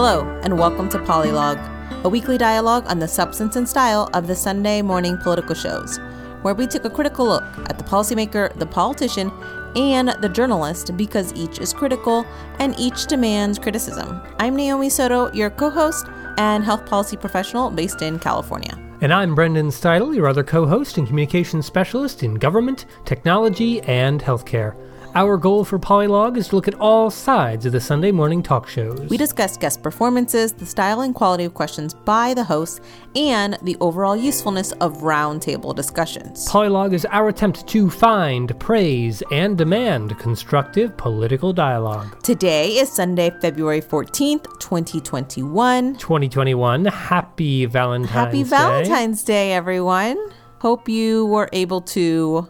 Hello, and welcome to Polylog, a weekly dialogue on the substance and style of the Sunday morning political shows, where we take a critical look at the policymaker, the politician, and the journalist because each is critical and each demands criticism. I'm Naomi Soto, your co host and health policy professional based in California. And I'm Brendan Steidle, your other co host and communications specialist in government, technology, and healthcare. Our goal for Polylog is to look at all sides of the Sunday morning talk shows. We discuss guest performances, the style and quality of questions by the hosts, and the overall usefulness of roundtable discussions. Polylog is our attempt to find, praise, and demand constructive political dialogue. Today is Sunday, February 14th, 2021. 2021. Happy Valentine's Happy Day. Valentine's Day, everyone. Hope you were able to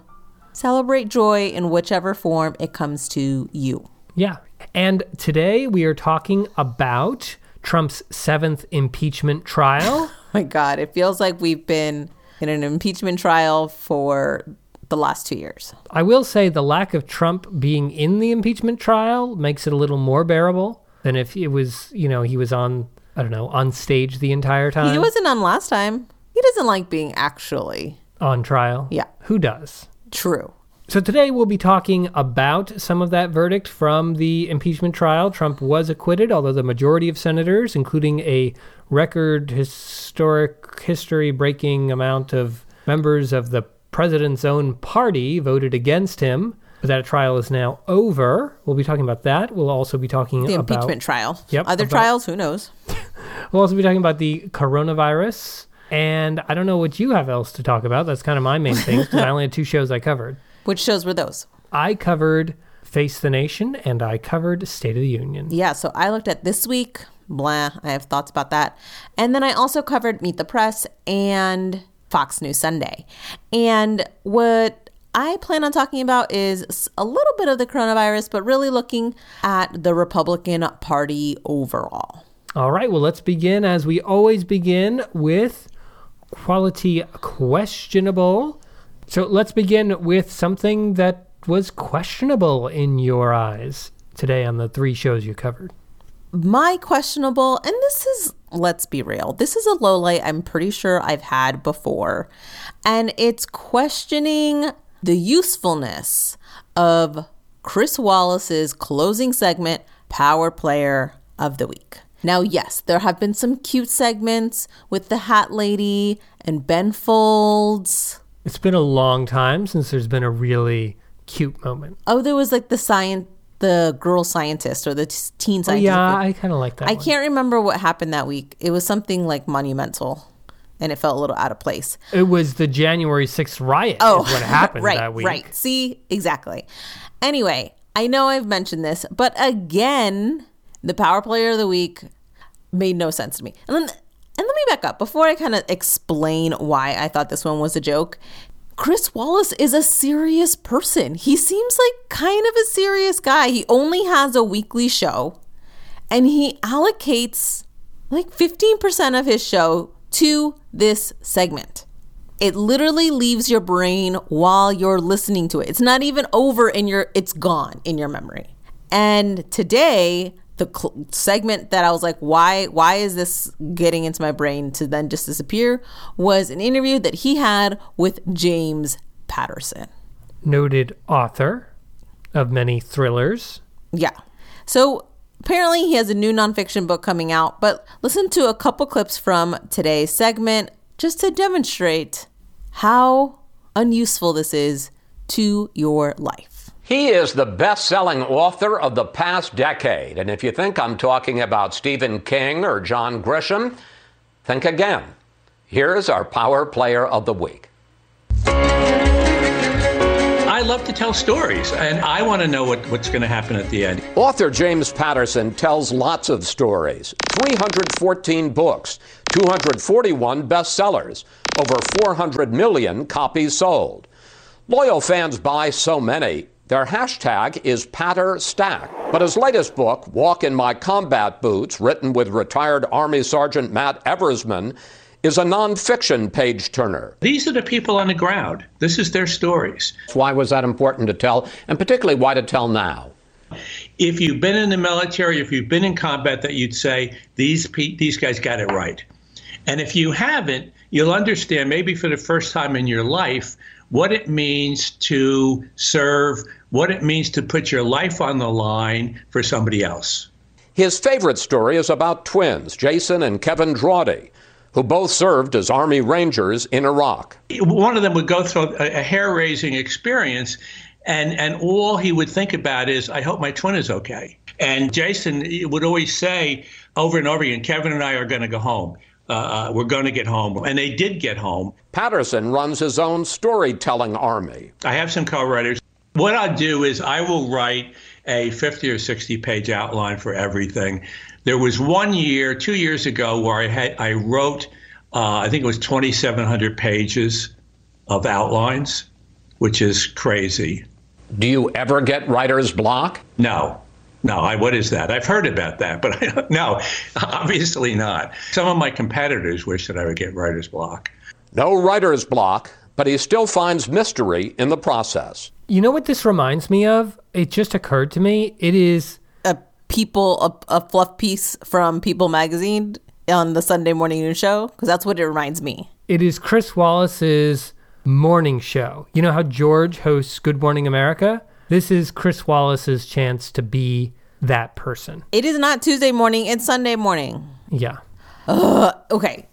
celebrate joy in whichever form it comes to you. Yeah. And today we are talking about Trump's seventh impeachment trial. oh my God, it feels like we've been in an impeachment trial for the last two years. I will say the lack of Trump being in the impeachment trial makes it a little more bearable than if it was, you know, he was on, I don't know, on stage the entire time. He wasn't on last time. He doesn't like being actually on trial. Yeah. Who does? True. So today we'll be talking about some of that verdict from the impeachment trial. Trump was acquitted, although the majority of senators, including a record historic history breaking amount of members of the president's own party voted against him. But that trial is now over. We'll be talking about that. We'll also be talking the about the impeachment trial. Yep, Other about- trials, who knows? We'll also be talking about the coronavirus. And I don't know what you have else to talk about. That's kind of my main thing because I only had two shows I covered. Which shows were those? I covered Face the Nation and I covered State of the Union. Yeah, so I looked at this week. Blah, I have thoughts about that. And then I also covered Meet the Press and Fox News Sunday. And what I plan on talking about is a little bit of the coronavirus, but really looking at the Republican Party overall. All right, well, let's begin as we always begin with quality questionable. So let's begin with something that was questionable in your eyes today on the three shows you covered. My questionable, and this is, let's be real, this is a low light I'm pretty sure I've had before. And it's questioning the usefulness of Chris Wallace's closing segment, Power Player of the Week. Now, yes, there have been some cute segments with the Hat Lady and Ben Folds. It's been a long time since there's been a really cute moment. Oh, there was like the science, the girl scientist or the teen Oh, scientist. yeah, I kind of like that. I one. can't remember what happened that week. It was something like monumental, and it felt a little out of place. It was the January 6th riot. Oh, is what happened right, that week. right. See, exactly. Anyway, I know I've mentioned this, but again, the power player of the week made no sense to me. And then, and let me back up before I kind of explain why I thought this one was a joke. Chris Wallace is a serious person. He seems like kind of a serious guy. He only has a weekly show and he allocates like 15% of his show to this segment. It literally leaves your brain while you're listening to it. It's not even over in your it's gone in your memory. And today, the cl- segment that I was like, why why is this getting into my brain to then just disappear was an interview that he had with James Patterson. Noted author of many thrillers. Yeah. So apparently he has a new nonfiction book coming out, but listen to a couple clips from today's segment just to demonstrate how unuseful this is to your life. He is the best selling author of the past decade. And if you think I'm talking about Stephen King or John Grisham, think again. Here's our power player of the week. I love to tell stories, and I want to know what, what's going to happen at the end. Author James Patterson tells lots of stories 314 books, 241 bestsellers, over 400 million copies sold. Loyal fans buy so many, their hashtag is PatterStack. But his latest book, Walk in My Combat Boots, written with retired Army Sergeant Matt Eversmann, is a nonfiction page turner. These are the people on the ground. This is their stories. Why was that important to tell, and particularly why to tell now? if you've been in the military, if you've been in combat, that you'd say these these guys got it right. And if you haven't, you'll understand maybe for the first time in your life what it means to serve, what it means to put your life on the line for somebody else. His favorite story is about twins, Jason and Kevin Drawdy, who both served as Army Rangers in Iraq. One of them would go through a, a hair raising experience, and, and all he would think about is, I hope my twin is okay. And Jason would always say over and over again, Kevin and I are going to go home. Uh, uh we're going to get home. And they did get home. Patterson runs his own storytelling army. I have some co writers. What I'll do is I will write a 50 or 60 page outline for everything. There was one year, two years ago, where I had I wrote, uh, I think it was 2,700 pages of outlines, which is crazy. Do you ever get writer's block? No. No, I, what is that? I've heard about that, but I don't know. Obviously not. Some of my competitors wish that I would get writer's block. No writer's block, but he still finds mystery in the process. You know what this reminds me of? It just occurred to me. It is a People, a, a fluff piece from People magazine on the Sunday morning news show, because that's what it reminds me. It is Chris Wallace's morning show. You know how George hosts Good Morning America? This is Chris Wallace's chance to be that person. It is not Tuesday morning, it's Sunday morning. Yeah. Okay.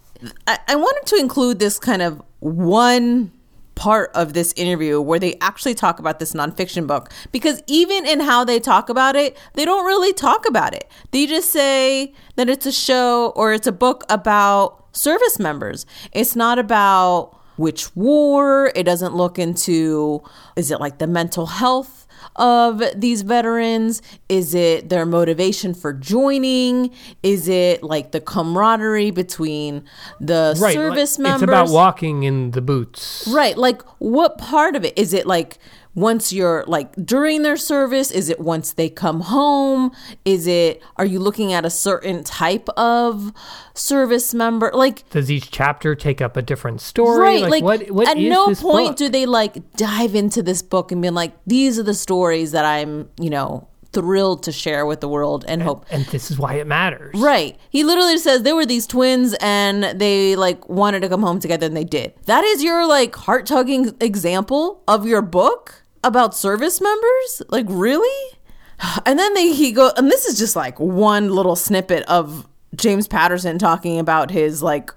I, I wanted to include this kind of one part of this interview where they actually talk about this nonfiction book because even in how they talk about it, they don't really talk about it. They just say that it's a show or it's a book about service members. It's not about which war, it doesn't look into is it like the mental health of these veterans? Is it their motivation for joining? Is it like the camaraderie between the right, service like, members? It's about walking in the boots. Right. Like, what part of it? Is it like once you're like during their service? Is it once they come home? Is it, are you looking at a certain type of service member? Like, does each chapter take up a different story? Right. Like, like what, what at no point book? do they like dive into this book and be like, these are the stories that I'm, you know, thrilled to share with the world and, and, hope. And this is why it matters. Right. He literally says there were these twins and they like wanted to come home together and they did. That is your like heart tugging example of your book? About service members? Like, really? And then they, he go, and this is just like one little snippet of James Patterson talking about his like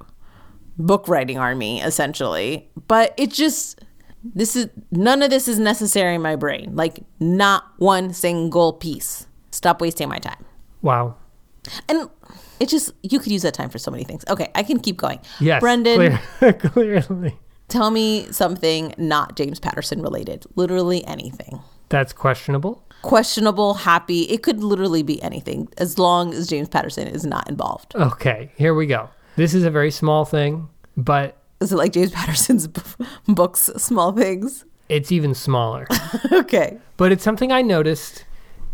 book writing army, essentially. But it just, this is, none of this is necessary in my brain. Like, not one single piece. Stop wasting my time. Wow. And it just, you could use that time for so many things. Okay, I can keep going. Yes. Brendan. Clear, clearly. Tell me something not James Patterson related. Literally anything. That's questionable. Questionable, happy. It could literally be anything as long as James Patterson is not involved. Okay, here we go. This is a very small thing, but. Is it like James Patterson's b- books, Small Things? It's even smaller. okay. But it's something I noticed,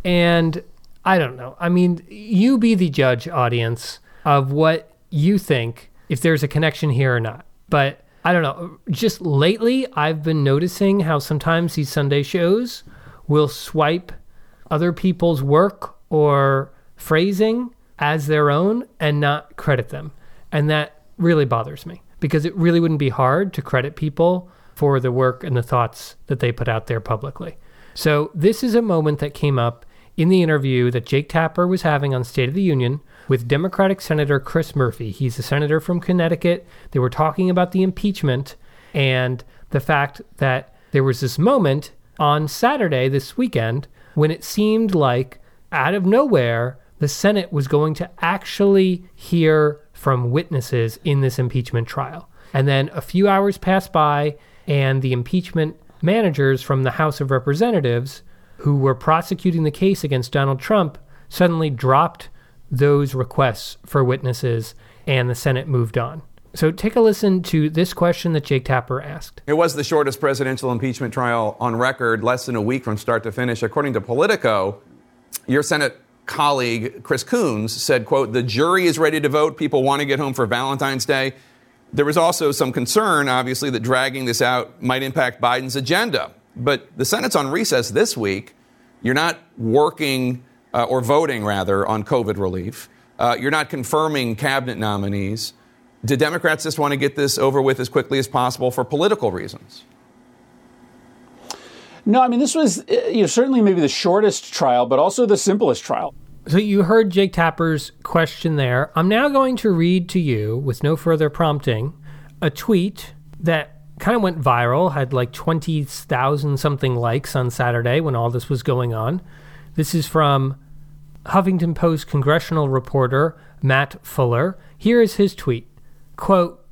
and I don't know. I mean, you be the judge, audience, of what you think, if there's a connection here or not. But I don't know. Just lately, I've been noticing how sometimes these Sunday shows will swipe other people's work or phrasing as their own and not credit them. And that really bothers me because it really wouldn't be hard to credit people for the work and the thoughts that they put out there publicly. So, this is a moment that came up in the interview that Jake Tapper was having on State of the Union with Democratic Senator Chris Murphy. He's a senator from Connecticut. They were talking about the impeachment and the fact that there was this moment on Saturday this weekend when it seemed like out of nowhere the Senate was going to actually hear from witnesses in this impeachment trial. And then a few hours passed by, and the impeachment managers from the House of Representatives who were prosecuting the case against Donald Trump suddenly dropped those requests for witnesses, and the Senate moved on. So take a listen to this question that Jake Tapper asked. It was the shortest presidential impeachment trial on record, less than a week from start to finish. According to Politico, your Senate colleague Chris Coons said, quote, the jury is ready to vote. People want to get home for Valentine's Day. There was also some concern, obviously, that dragging this out might impact Biden's agenda. But the Senate's on recess this week. You're not working uh, or voting rather, on COVID relief. Uh, you're not confirming cabinet nominees. Do Democrats just want to get this over with as quickly as possible for political reasons? No, I mean, this was uh, you know, certainly maybe the shortest trial, but also the simplest trial. So you heard Jake Tapper's question there. I'm now going to read to you, with no further prompting, a tweet that kind of went viral, had like 20,000 something likes on Saturday when all this was going on. This is from Huffington Post congressional reporter Matt Fuller. Here is his tweet. Quote,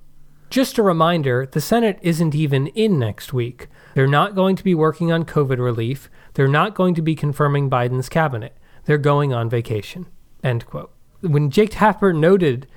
just a reminder, the Senate isn't even in next week. They're not going to be working on COVID relief. They're not going to be confirming Biden's cabinet. They're going on vacation. End quote. When Jake Tapper noted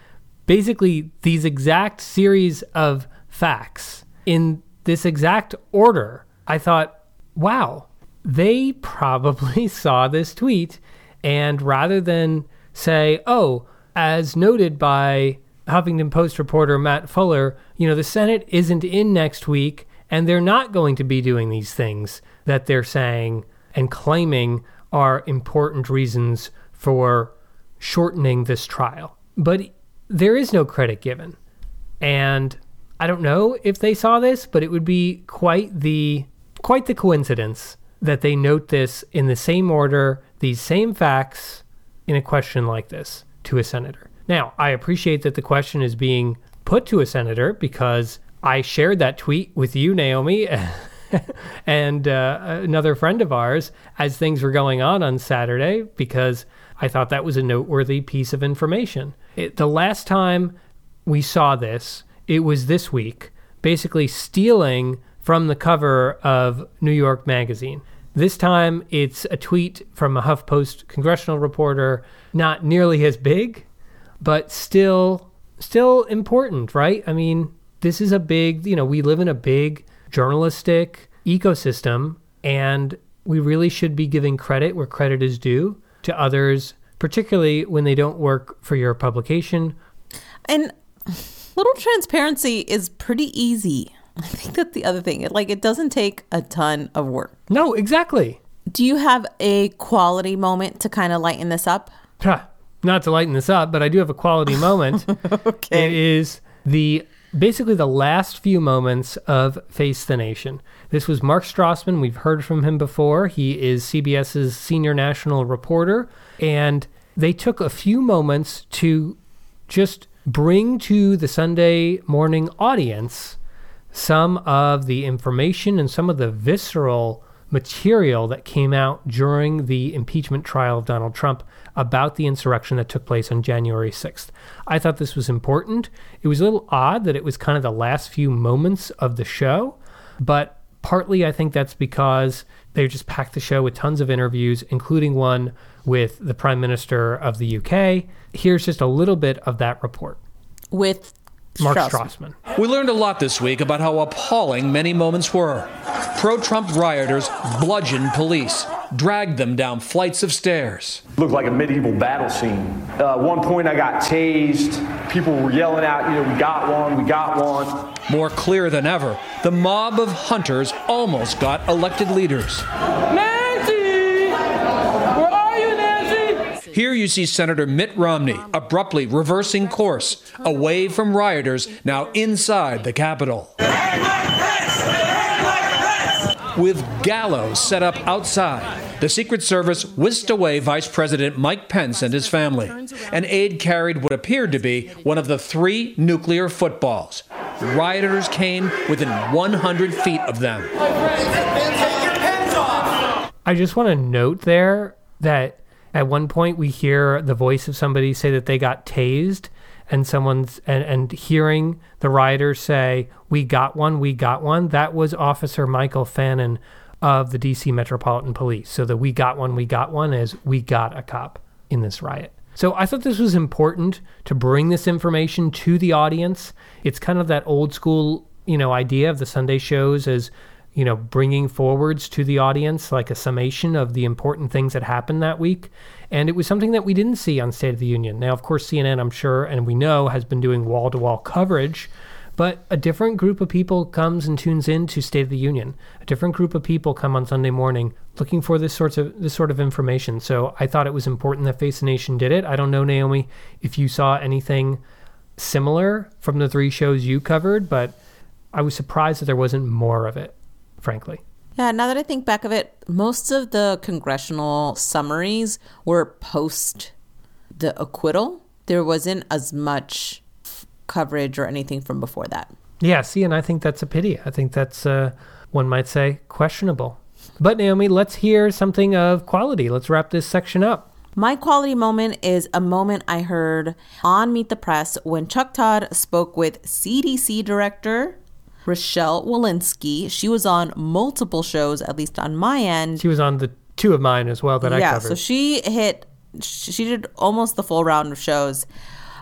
basically these exact series of facts in this exact order, I thought, wow, they probably saw this tweet. And rather than say, oh, as noted by Huffington Post reporter Matt Fuller, you know, the Senate isn't in next week and they're not going to be doing these things that they're saying and claiming are important reasons for shortening this trial. But there is no credit given. And I don't know if they saw this, but it would be quite the quite the coincidence that they note this in the same order, these same facts in a question like this to a senator. Now, I appreciate that the question is being put to a senator because I shared that tweet with you, Naomi, and uh, another friend of ours as things were going on on Saturday because I thought that was a noteworthy piece of information. It, the last time we saw this, it was this week, basically stealing from the cover of New York Magazine. This time it's a tweet from a HuffPost congressional reporter, not nearly as big, but still still important, right? I mean, this is a big, you know, we live in a big journalistic ecosystem and we really should be giving credit where credit is due to others, particularly when they don't work for your publication. And little transparency is pretty easy. I think that's the other thing. It, like it doesn't take a ton of work. No, exactly. Do you have a quality moment to kind of lighten this up? Not to lighten this up, but I do have a quality moment. okay. It is the basically the last few moments of Face the Nation. This was Mark Strassmann. We've heard from him before. He is CBS's senior national reporter. And they took a few moments to just bring to the Sunday morning audience some of the information and some of the visceral material that came out during the impeachment trial of Donald Trump about the insurrection that took place on January 6th. I thought this was important. It was a little odd that it was kind of the last few moments of the show, but partly I think that's because they just packed the show with tons of interviews, including one with the Prime Minister of the UK. Here's just a little bit of that report. With Mark Strassmann. Strassmann. We learned a lot this week about how appalling many moments were. Pro Trump rioters bludgeoned police, dragged them down flights of stairs. Looked like a medieval battle scene. Uh, at one point, I got tased. People were yelling out, you know, we got one, we got one. More clear than ever, the mob of hunters almost got elected leaders. Nancy! Where are you, Nancy? Here you see Senator Mitt Romney abruptly reversing course away from rioters now inside the Capitol. With gallows set up outside, the Secret Service whisked away Vice President Mike Pence and his family. An aide carried what appeared to be one of the three nuclear footballs. Rioters came within 100 feet of them. I just want to note there that at one point we hear the voice of somebody say that they got tased and someone's and, and hearing the rioters say we got one we got one that was officer michael Fanone of the dc metropolitan police. So the we got one we got one is we got a cop in this riot. So i thought this was important to bring this information to the audience. It's kind of that old school you know idea of the sunday shows as you know, bringing forwards to the audience like a summation of the important things that happened that week. And it was something that we didn't see on State of the Union. Now, of course, CNN, I'm sure, and we know, has been doing wall to wall coverage, But a different group of people comes and tunes in to State of the Union. A different group of people come on Sunday morning looking for this sorts of this sort of information. So I thought it was important that Face the Nation did it. I don't know, Naomi, if you saw anything similar from the three shows you covered, but I was surprised that there wasn't more of it, frankly. Yeah, now that I think back of it, most of the congressional summaries were post the acquittal. There wasn't as much coverage or anything from before that. Yeah, see, and I think that's a pity. I think that's, uh, one might say, questionable. But Naomi, let's hear something of quality. Let's wrap this section up. My quality moment is a moment I heard on Meet the Press when Chuck Todd spoke with CDC Director Rochelle Walensky. She was on multiple shows, at least on my end. She was on the two of mine as well that I covered. yeah, so she hit, she did almost the full round of shows.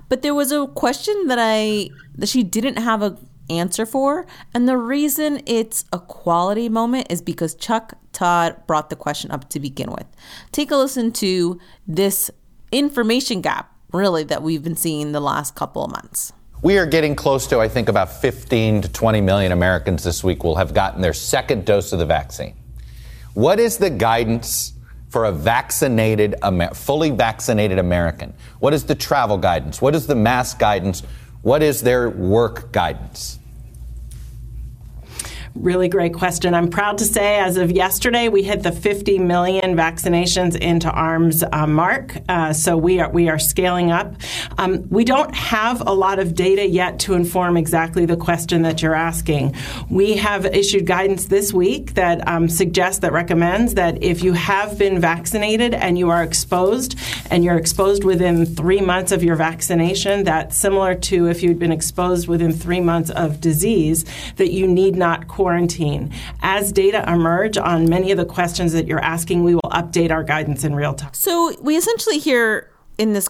But there was a question that I, that she didn't have a answer for. And the reason it's a quality moment is because Chuck Todd brought the question up to begin with. Take a listen to this information gap, really, that we've been seeing the last couple of months. We are getting close to, I think, about 15 to 20 million Americans this week will have gotten their second dose of the vaccine. What is the guidance for a vaccinated, fully vaccinated American? What is the travel guidance? What is the mask guidance? What is their work guidance? Really great question. I'm proud to say, as of yesterday, we hit the 50 million vaccinations into arms uh, mark. Uh, so we are we are scaling up. Um, we don't have a lot of data yet to inform exactly the question that you're asking. We have issued guidance this week that um, suggests that recommends that if you have been vaccinated and you are exposed, and you're exposed within three months of your vaccination, that's similar to if you'd been exposed within three months of disease, that you need not quarantine. As data emerge on many of the questions that you're asking, we will update our guidance in real time. So we essentially hear in this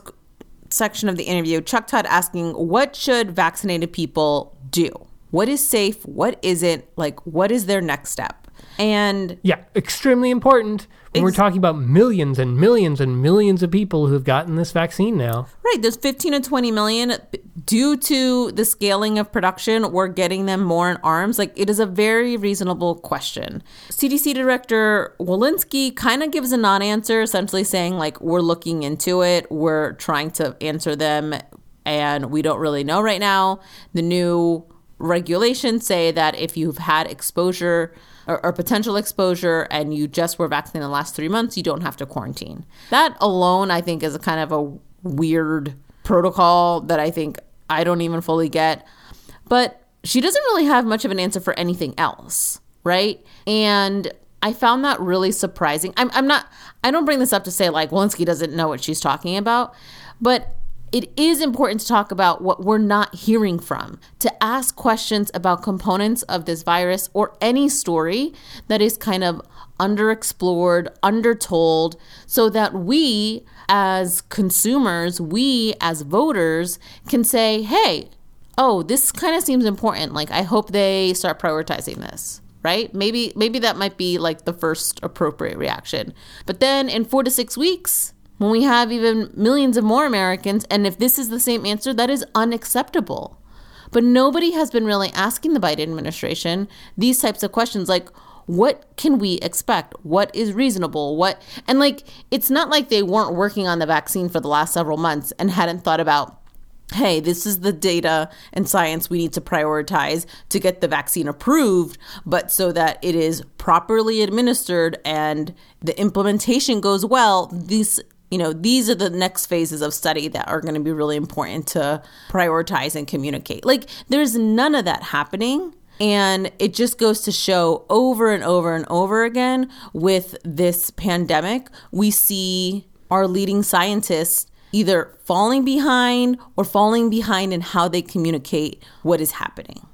section of the interview Chuck Todd asking, what should vaccinated people do? What is safe? What isn't? Like, what is their next step? And Yeah, extremely important. When we're talking about millions and millions and millions of people who've gotten this vaccine now. Right, there's 15 to 20 million. Due to the scaling of production, we're getting them more in arms. Like, it is a very reasonable question. CDC Director Walensky kind of gives a non answer, essentially saying, like, we're looking into it, we're trying to answer them, and we don't really know right now. The new regulations say that if you've had exposure or, or potential exposure and you just were vaccinated in the last three months, you don't have to quarantine. That alone, I think, is a kind of a weird protocol that I think I don't even fully get. But she doesn't really have much of an answer for anything else, right? And I found that really surprising. I'm, I'm not, I don't bring this up to say like Walensky doesn't know what she's talking about, but it is important to talk about what we're not hearing from, to ask questions about components of this virus or any story that is kind of underexplored, undertold, so that we as consumers, we as voters can say, hey, oh, this kind of seems important. Like, I hope they start prioritizing this. Right? Maybe maybe that might be like the first appropriate reaction. But then in 4 to 6 weeks, when we have even millions of more Americans, and if this is the same answer, that is unacceptable. But nobody has been really asking the Biden administration these types of questions like, what can we expect? What is reasonable? What, and like, it's not like they weren't working on the vaccine for the last several months and hadn't thought about, hey, this is the data and science we need to prioritize to get the vaccine approved, but so that it is properly administered and the implementation goes well, these you know, these are the next phases of study that are going to be really important to prioritize and communicate. Like, there's none of that happening. And it just goes to show over and over and over again with this pandemic, we see our leading scientists either falling behind or falling behind in how they communicate what is happening.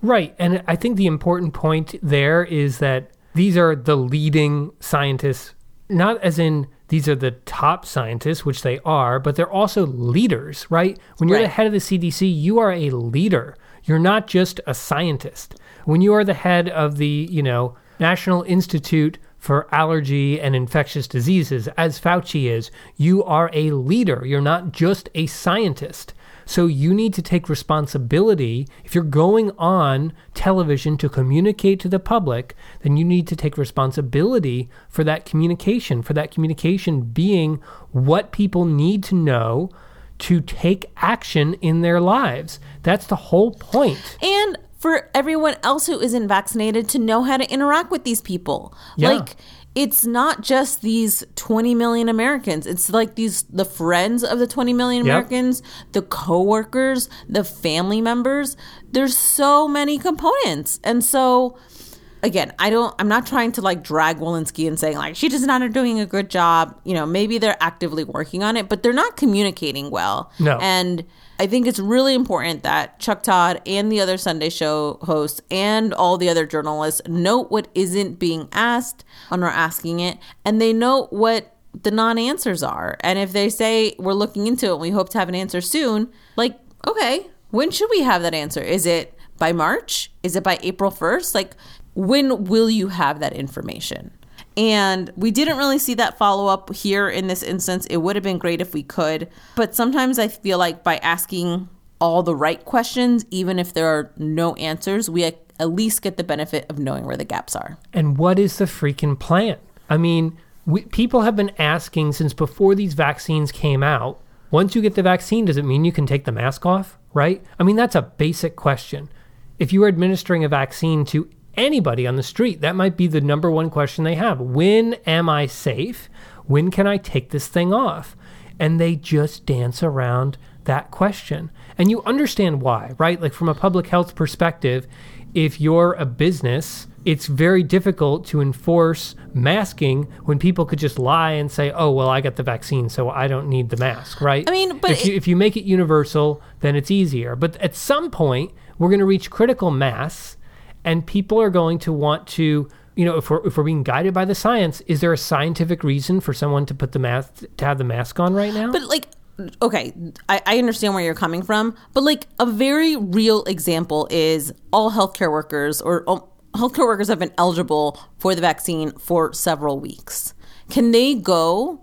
Right. And I think the important point there is that these are the leading scientists, not as in these are the top scientists, which they are, but they're also leaders, right? When you're Right. the head of the CDC, you are a leader. You're not just a scientist. When you are the head of the, you know, National Institute for Allergy and Infectious Diseases, as Fauci is, you are a leader. You're not just a scientist. So you need to take responsibility. If you're going on television to communicate to the public, then you need to take responsibility for that communication, for that communication being what people need to know to take action in their lives. That's the whole point. And for everyone else who isn't vaccinated to know how to interact with these people. Yeah. Like it's not just these 20 million Americans. It's like these the friends of the 20 million Yep. Americans, the coworkers, the family members. There's so many components. And so again, I don't I'm not trying to like drag Walensky and saying like she's just not doing a good job. You know, maybe they're actively working on it, but they're not communicating well. No. And I think it's really important that Chuck Todd and the other Sunday show hosts and all the other journalists note what isn't being asked when we're asking it, and they note what the non answers are. And if they say we're looking into it and we hope to have an answer soon, like, okay, when should we have that answer? Is it by March? Is it by April 1st? Like, when will you have that information? And we didn't really see that follow up here in this instance. It would have been great if we could. But sometimes I feel like by asking all the right questions, even if there are no answers, we at least get the benefit of knowing where the gaps are. And what is the freaking plan? I mean, we, people have been asking since before these vaccines came out. Once you get the vaccine, does it mean you can take the mask off? Right? I mean, that's a basic question. If you are administering a vaccine to anybody on the street, that might be the number one question they have. When am I safe? When can I take this thing off? And they just dance around that question. And you understand why, right? Like from a public health perspective, if you're a business, it's very difficult to enforce masking when people could just lie and say, "Oh, well, I got the vaccine, so I don't need the mask." Right? I mean, but if you, if you make it universal, then it's easier. But at some point, we're going to reach critical mass, and people are going to want to. You know, if we're if we're being guided by the science, is there a scientific reason for someone to put the mask to have the mask on right now? But like, okay, I, I understand where you're coming from, but like a very real example is all healthcare workers or all, healthcare workers have been eligible for the vaccine for several weeks. Can they go?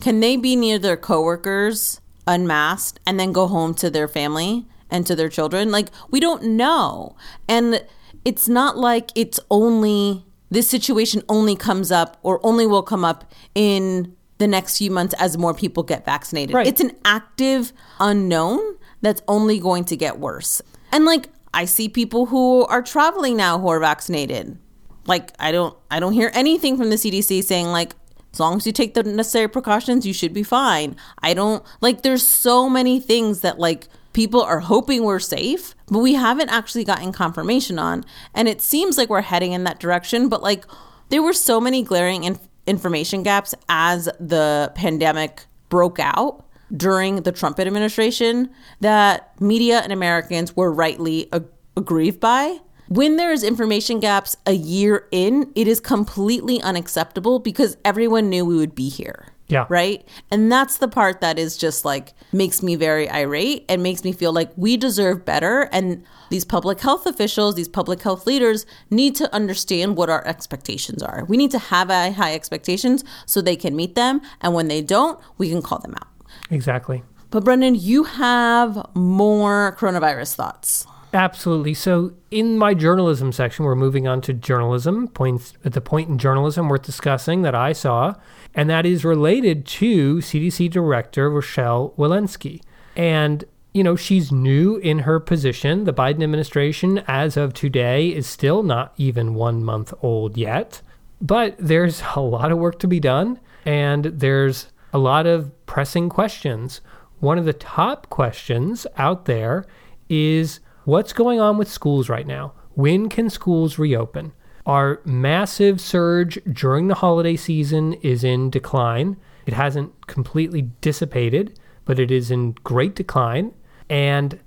Can they be near their coworkers unmasked and then go home to their family and to their children? Like we don't know, and it's not like it's only this situation only comes up or only will come up in the next few months as more people get vaccinated. Right. It's an active unknown that's only going to get worse. And like I see people who are traveling now who are vaccinated. Like I don't I don't hear anything from the CDC saying like as long as you take the necessary precautions you should be fine. I don't like there's so many things that like people are hoping we're safe, but we haven't actually gotten confirmation on. And it seems like we're heading in that direction, but like there were so many glaring inf- information gaps as the pandemic broke out during the Trump administration that media and Americans were rightly ag- aggrieved by. When there is information gaps a year in, it is completely unacceptable because everyone knew we would be here. Yeah. Right. And that's the part that is just like makes me very irate and makes me feel like we deserve better. And these public health officials, these public health leaders need to understand what our expectations are. We need to have high, expectations so they can meet them. And when they don't, we can call them out. exactly. But Brendan, you have more coronavirus thoughts. Absolutely. So, in my journalism section, we're moving on to journalism points at the point in journalism worth discussing that I saw, and that is related to CDC Director Rochelle Walensky. And you know, she's new in her position. The Biden administration, as of today, is still not even one month old yet. But there's a lot of work to be done, and there's a lot of pressing questions. One of the top questions out there is what's going on with schools right now? When can schools reopen? Our massive surge during the holiday season is in decline. It hasn't completely dissipated, but it is in great decline. And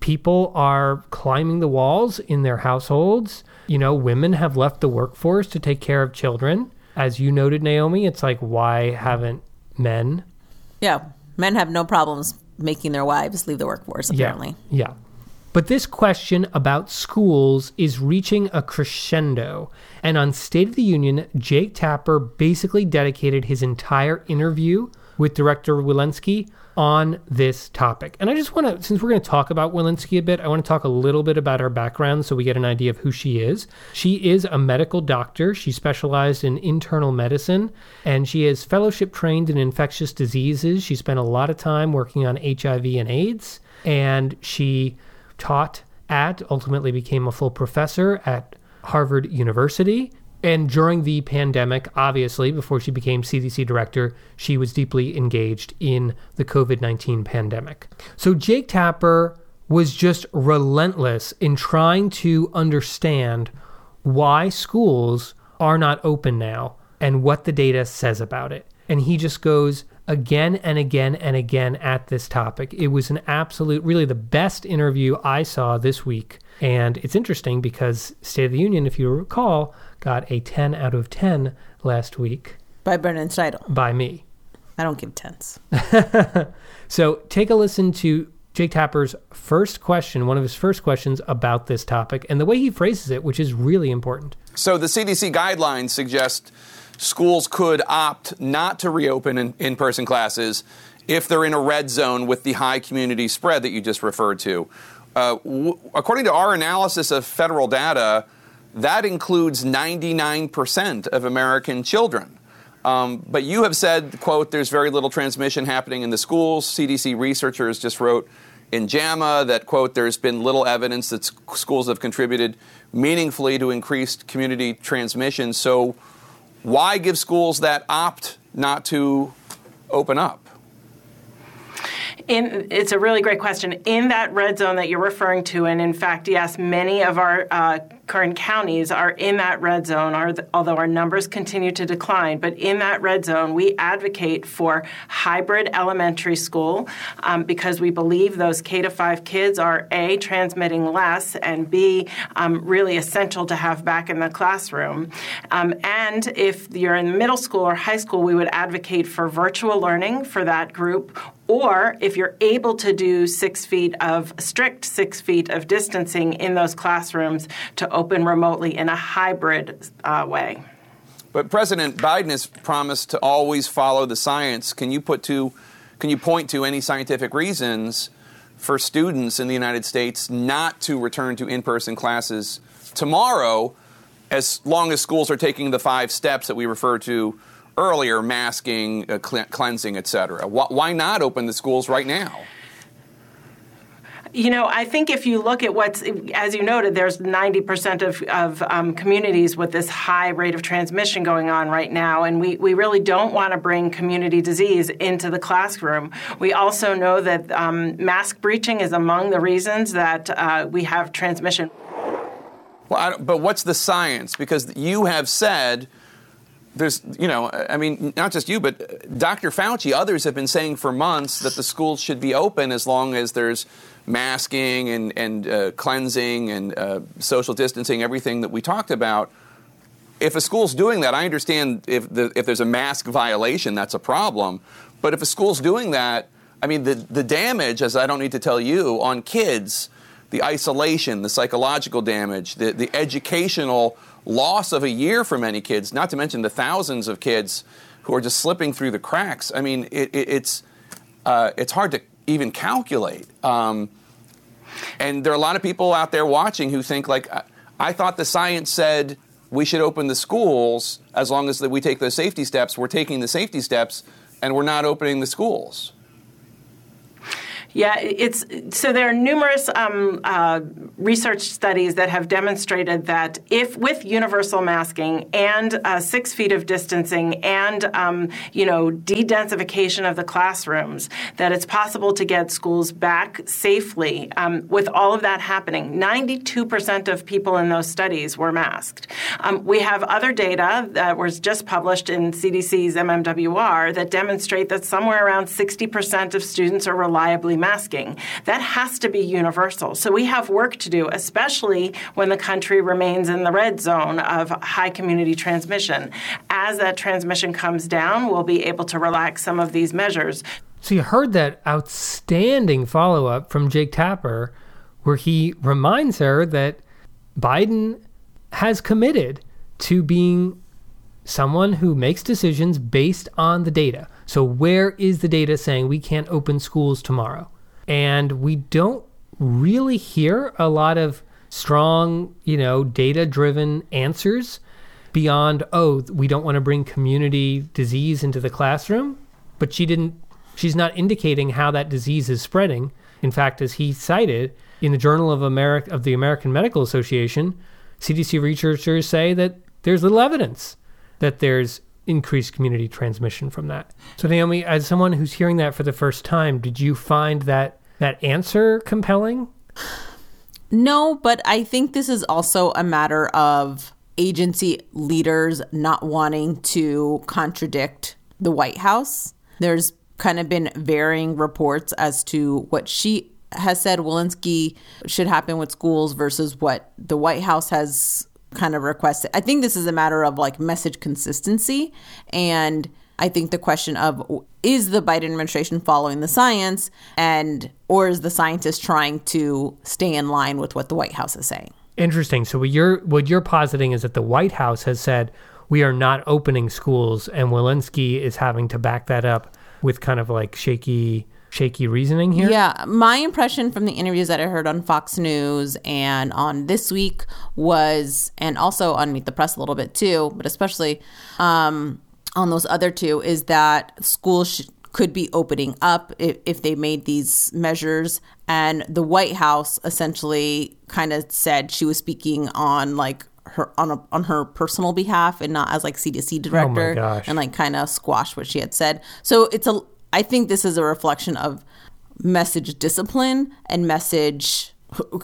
people are climbing the walls in their households. You know, women have left the workforce to take care of children. As you noted, Naomi, it's like, why haven't men? Yeah. Men have no problems making their wives leave the workforce, apparently. Yeah. yeah. But this question about schools is reaching a crescendo. And on State of the Union, Jake Tapper basically dedicated his entire interview with Director Walensky on this topic. And I just want to, since we're going to talk about Walensky a bit, I want to talk a little bit about her background so we get an idea of who she is. She is a medical doctor. She specialized in internal medicine and she is fellowship trained in infectious diseases. She spent a lot of time working on HIV and AIDS, and she taught at, ultimately became a full professor at Harvard University. And during the pandemic, obviously, before she became CDC director, she was deeply engaged in the COVID 19 pandemic. So Jake Tapper was just relentless in trying to understand why schools are not open now and what the data says about it. And he just goes again and again and again at this topic. It was an absolute, really the best interview I saw this week. And it's interesting because State of the Union, if you recall, got a 10 out of 10 last week By Brendan Steidle. by me. I don't give tens. So take a listen to Jake Tapper's first question, one of his first questions about this topic, and the way he phrases it, which is really important. So the CDC guidelines suggest schools could opt not to reopen in, in-person classes if they're in a red zone with the high community spread that you just referred to. Uh, w- according to our analysis of federal data, that includes 99% of American children. Um, but you have said, quote, there's very little transmission happening in the schools. CDC researchers just wrote in JAMA that, quote, there's been little evidence that schools have contributed meaningfully to increased community transmission. So why give schools that opt not to open up? In, it's a really great question. In that red zone that you're referring to, and in fact, yes, many of our uh, current counties are in that red zone, although our numbers continue to decline. But in that red zone, we advocate for hybrid elementary school um, because we believe those K to 5 kids are A, transmitting less, and B, um, really essential to have back in the classroom. Um, and if you're in middle school or high school, we would advocate for virtual learning for that group or if you're able to do six feet of strict six feet of distancing in those classrooms to open remotely in a hybrid uh, way. But President Biden has promised to always follow the science. Can you put to, can you point to any scientific reasons for students in the United States not to return to in-person classes tomorrow, as long as schools are taking the five steps that we refer to earlier: masking, uh, cle- cleansing, etc. Why, why not open the schools right now? You know, I think if you look at what's, as you noted, there's 90% of, of um, communities with this high rate of transmission going on right now, and we, we really don't want to bring community disease into the classroom. We also know that um, mask breaching is among the reasons that uh, we have transmission. Well, I but what's the science? Because you have said there's, you know, I mean, not just you, but Dr. Fauci, others have been saying for months that the schools should be open as long as there's masking and, and uh, cleansing and uh, social distancing, everything that we talked about. If a school's doing that, I understand if, the, if there's a mask violation, that's a problem. But if a school's doing that, I mean, the, the damage, as I don't need to tell you, on kids, the isolation, the psychological damage, the, the educational loss of a year for many kids, not to mention the thousands of kids who are just slipping through the cracks. I mean, it, it, it's, uh, it's hard to even calculate. Um, and there are a lot of people out there watching who think, like, I, I thought the science said we should open the schools as long as that we take those safety steps. We're taking the safety steps and we're not opening the schools. Yeah, it's so there are numerous um, uh, research studies that have demonstrated that if with universal masking and uh, six feet of distancing and um, you know de-densification of the classrooms, that it's possible to get schools back safely. Um, with all of that happening, 92% of people in those studies were masked. Um, we have other data that was just published in CDC's MMWR that demonstrate that somewhere around 60% of students are reliably masking. That has to be universal. So we have work to do, especially when the country remains in the red zone of high community transmission. As that transmission comes down, we'll be able to relax some of these measures. So you heard that outstanding follow up from Jake Tapper, where he reminds her that Biden has committed to being someone who makes decisions based on the data. So, where is the data saying we can't open schools tomorrow? And we don't really hear a lot of strong, you know, data driven answers beyond, oh, we don't want to bring community disease into the classroom. But she didn't, she's not indicating how that disease is spreading. In fact, as he cited in the Journal of America of the American Medical Association, CDC researchers say that there's little evidence that there's increased community transmission from that. So Naomi, as someone who's hearing that for the first time, did you find that that answer compelling? No, but I think this is also a matter of agency leaders not wanting to contradict the White House. There's kind of been varying reports as to what she has said Walensky should happen with schools versus what the White House has kind of requested. I think this is a matter of like message consistency. And I think the question of is the Biden administration following the science and or is the scientist trying to stay in line with what the White House is saying? Interesting. So what you're what you're positing is that the White House has said we are not opening schools and Walensky is having to back that up with kind of like shaky shaky reasoning here? Yeah, my impression from the interviews that I heard on Fox News and on This Week was, and also on Meet the Press a little bit too, but especially um, on those other two, is that schools sh- could be opening up if, if they made these measures. And the White House essentially kind of said she was speaking on like her on a, on her personal behalf and not as like CDC director, gosh. and like kind of squash what she had said. So it's a I think this is a reflection of message discipline and message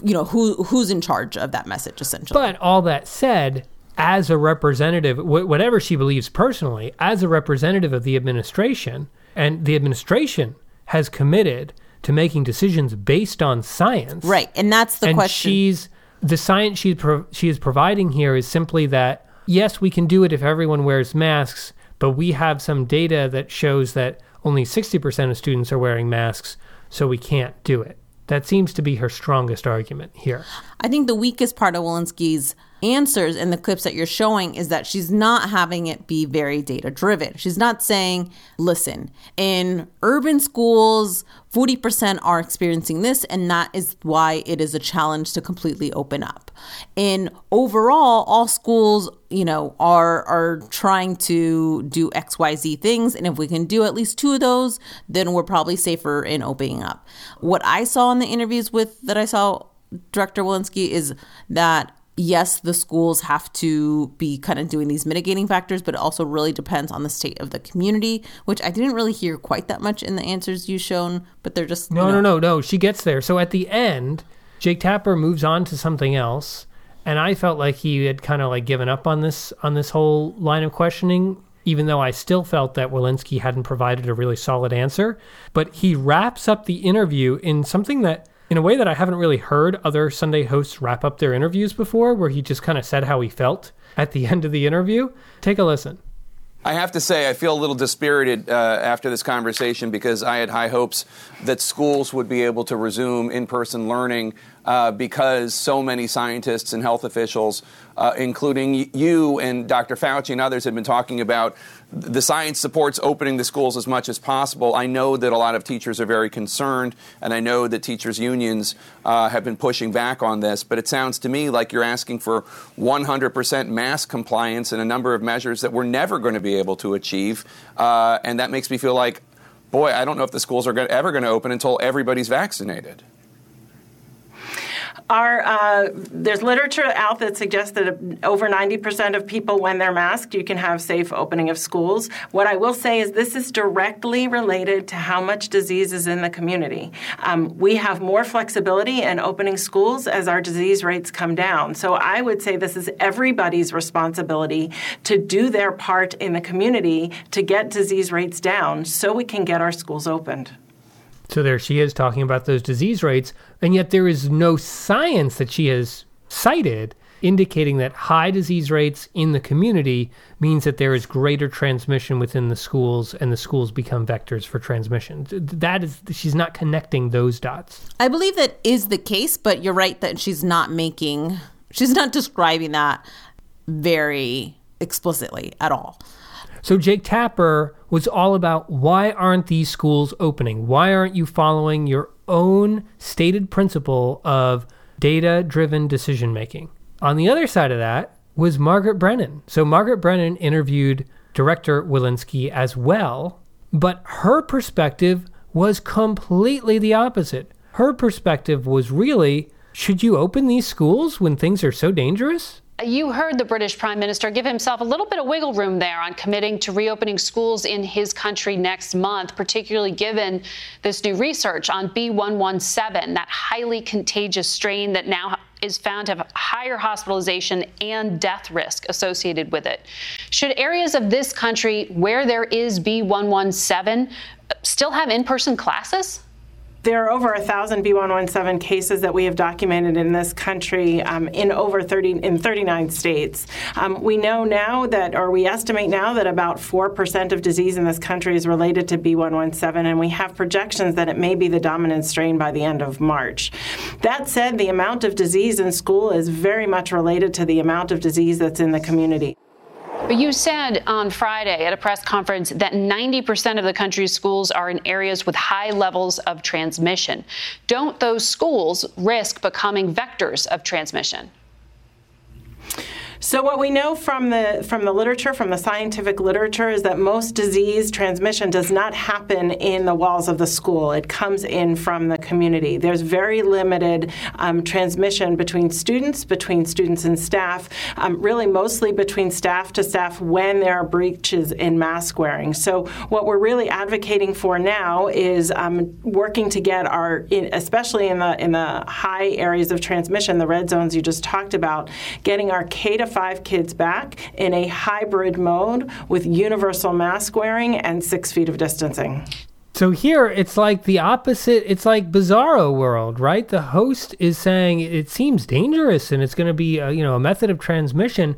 you know who who's in charge of that message essentially. But all that said, as a representative, wh- whatever she believes personally, as a representative of the administration, and the administration has committed to making decisions based on science. Right, and that's the and question. she's the science she's pro- she is providing here is simply that yes, we can do it if everyone wears masks, but we have some data that shows that only 60% of students are wearing masks, so we can't do it. That seems to be her strongest argument here. I think the weakest part of Walensky's answers in the clips that you're showing is that she's not having it be very data driven. She's not saying, listen, in urban schools, 40% are experiencing this, and that is why it is a challenge to completely open up. In overall, all schools, you know, are are trying to do XYZ things, and if we can do at least two of those, then we're probably safer in opening up. What I saw in the interviews with that I saw Director Walensky is that yes, the schools have to be kind of doing these mitigating factors, but it also really depends on the state of the community, which I didn't really hear quite that much in the answers you shown, but they're just No, you know, no, no, no. She gets there. So at the end, Jake Tapper moves on to something else, and I felt like he had kind of like given up on this on this whole line of questioning. Even though I still felt that Walensky hadn't provided a really solid answer, but he wraps up the interview in something that, in a way that I haven't really heard other Sunday hosts wrap up their interviews before, where he just kind of said how he felt at the end of the interview. Take a listen. I have to say, I feel a little dispirited uh, after this conversation because I had high hopes that schools would be able to resume in person learning uh, because so many scientists and health officials, uh, including you and Dr. Fauci and others, have been talking about the science supports opening the schools as much as possible. I know that a lot of teachers are very concerned, and I know that teachers' unions uh, have been pushing back on this, but it sounds to me like you're asking for 100% mask compliance and a number of measures that we're never going to be able to achieve. Uh, and that makes me feel like, boy, I don't know if the schools are ever going to open until everybody's vaccinated. Uh, there's literature out that suggests that over 90% of people, when they're masked, you can have safe opening of schools. What I will say is this is directly related to how much disease is in the community. Um, we have more flexibility in opening schools as our disease rates come down. So I would say this is everybody's responsibility to do their part in the community to get disease rates down so we can get our schools opened. So there she is talking about those disease rates, and yet there is no science that she has cited indicating that high disease rates in the community means that there is greater transmission within the schools and the schools become vectors for transmission. That is she's not connecting those dots. I believe that is the case, but you're right that she's not making she's not describing that very explicitly at all. So Jake Tapper was all about why aren't these schools opening? Why aren't you following your own stated principle of data driven decision making? On the other side of that was Margaret Brennan. So Margaret Brennan interviewed director Walensky as well, but her perspective was completely the opposite. Her perspective was really should you open these schools when things are so dangerous? You heard the British Prime Minister give himself a little bit of wiggle room there on committing to reopening schools in his country next month, particularly given this new research on B117, that highly contagious strain that now is found to have higher hospitalization and death risk associated with it. Should areas of this country where there is B117 still have in person classes? There are over a thousand B117 cases that we have documented in this country um, in over 30 in 39 states. Um, we know now that, or we estimate now that about four percent of disease in this country is related to B117, and we have projections that it may be the dominant strain by the end of March. That said, the amount of disease in school is very much related to the amount of disease that's in the community. But you said on Friday at a press conference that 90% of the country's schools are in areas with high levels of transmission. Don't those schools risk becoming vectors of transmission? So what we know from the from the literature, from the scientific literature, is that most disease transmission does not happen in the walls of the school. It comes in from the community. There's very limited um, transmission between students, between students and staff, um, really mostly between staff to staff when there are breaches in mask wearing. So what we're really advocating for now is um, working to get our, especially in the in the high areas of transmission, the red zones you just talked about, getting our K to five kids back in a hybrid mode with universal mask wearing and six feet of distancing. So here it's like the opposite. It's like Bizarro World, right? The host is saying it seems dangerous and it's going to be a, you know a method of transmission,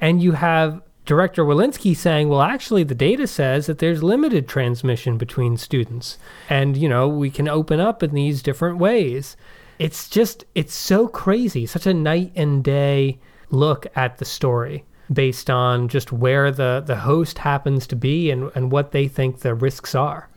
and you have director Walensky saying, well, actually, the data says that there's limited transmission between students, and you know we can open up in these different ways. It's just it's so crazy, such a night and day look at the story based on just where the, the host happens to be and, and what they think the risks are.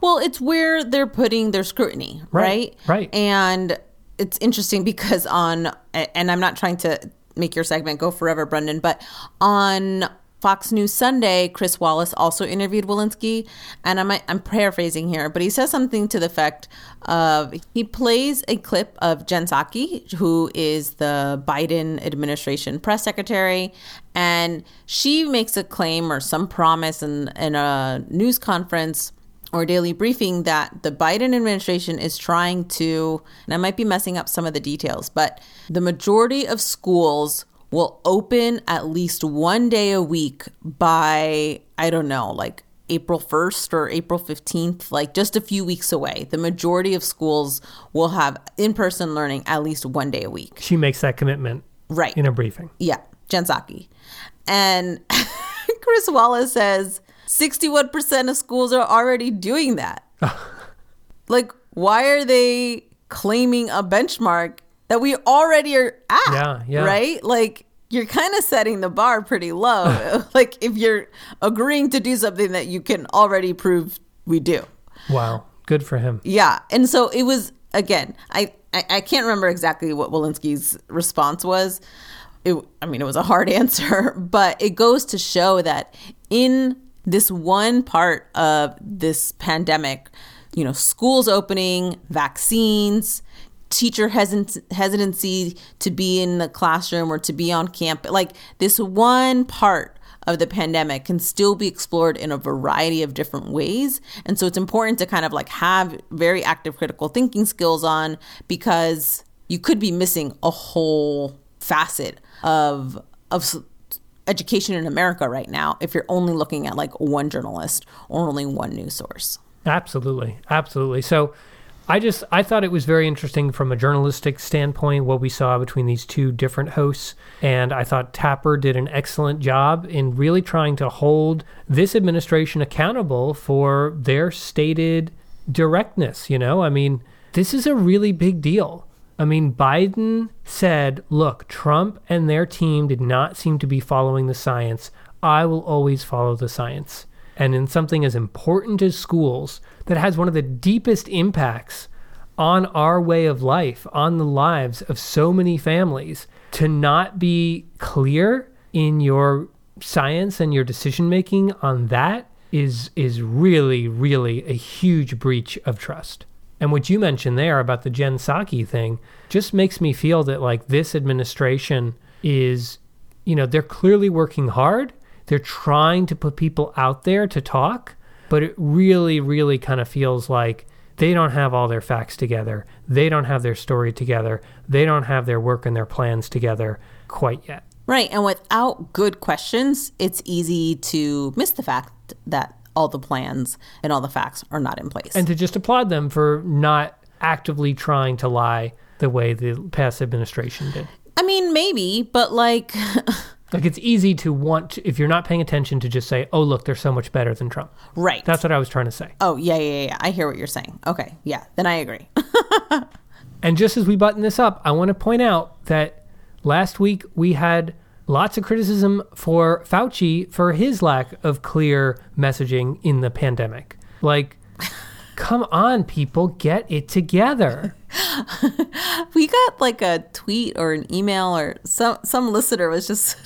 Well, it's where they're putting their scrutiny, right? Right. right. And it's interesting because on, and I'm not trying to make your segment go forever, Brendan, but on Fox News Sunday, Chris Wallace also interviewed Walensky, and I'm I'm paraphrasing here, but he says something to the effect of he plays a clip of Jen Psaki, who is the Biden administration press secretary, and she makes a claim or some promise in in a news conference or daily briefing that the Biden administration is trying to, and I might be messing up some of the details, but the majority of schools will open at least one day a week by, I don't know, like April 1st or April 15th, like just a few weeks away. The majority of schools will have in person learning at least one day a week. She makes that commitment. Right. In a briefing. Yeah. Jen Psaki. And Chris Wallace says 61% of schools are already doing that. like, why are they claiming a benchmark that we already are at. Yeah, yeah. Right? Like you're kind of setting the bar pretty low. like if you're agreeing to do something that you can already prove we do. Wow. Good for him. Yeah. And so it was again, I I, I can't remember exactly what Walensky's response was. It, I mean, it was a hard answer, but it goes to show that in this one part of this pandemic, you know, schools opening, vaccines, teacher hesitancy to be in the classroom or to be on campus. Like this one part of the pandemic can still be explored in a variety of different ways. And so it's important to kind of like have very active critical thinking skills on because you could be missing a whole facet of of education in America right now if you're only looking at like one journalist or only one news source. Absolutely. Absolutely. So I just I thought it was very interesting from a journalistic standpoint what we saw between these two different hosts and I thought Tapper did an excellent job in really trying to hold this administration accountable for their stated directness, you know? I mean, this is a really big deal. I mean, Biden said, "Look, Trump and their team did not seem to be following the science. I will always follow the science. And in something as important as schools, that has one of the deepest impacts on our way of life, on the lives of so many families, to not be clear in your science and your decision making on that is is really really a huge breach of trust. And what you mentioned there about the Jen Psaki thing just makes me feel that like this administration is you know, they're clearly working hard. They're trying to put people out there to talk, but it really really kind of feels like they don't have all their facts together. They don't have their story together. They don't have their work and their plans together quite yet. Right. And without good questions, it's easy to miss the fact that all the plans and all the facts are not in place. And to just applaud them for not actively trying to lie the way the past administration did. I mean, maybe, but like. like it's easy to want, to, if you're not paying attention, to just say, oh, look, they're so much better than Trump. Right. That's what I was trying to say. Oh, yeah, yeah, yeah. I hear what you're saying. Okay. Yeah. Then I agree. and just as we button this up, I want to point out that last week we had lots of criticism for Fauci for his lack of clear messaging in the pandemic. Like, come on, people, get it together. we got like a tweet or an email or some some listener was just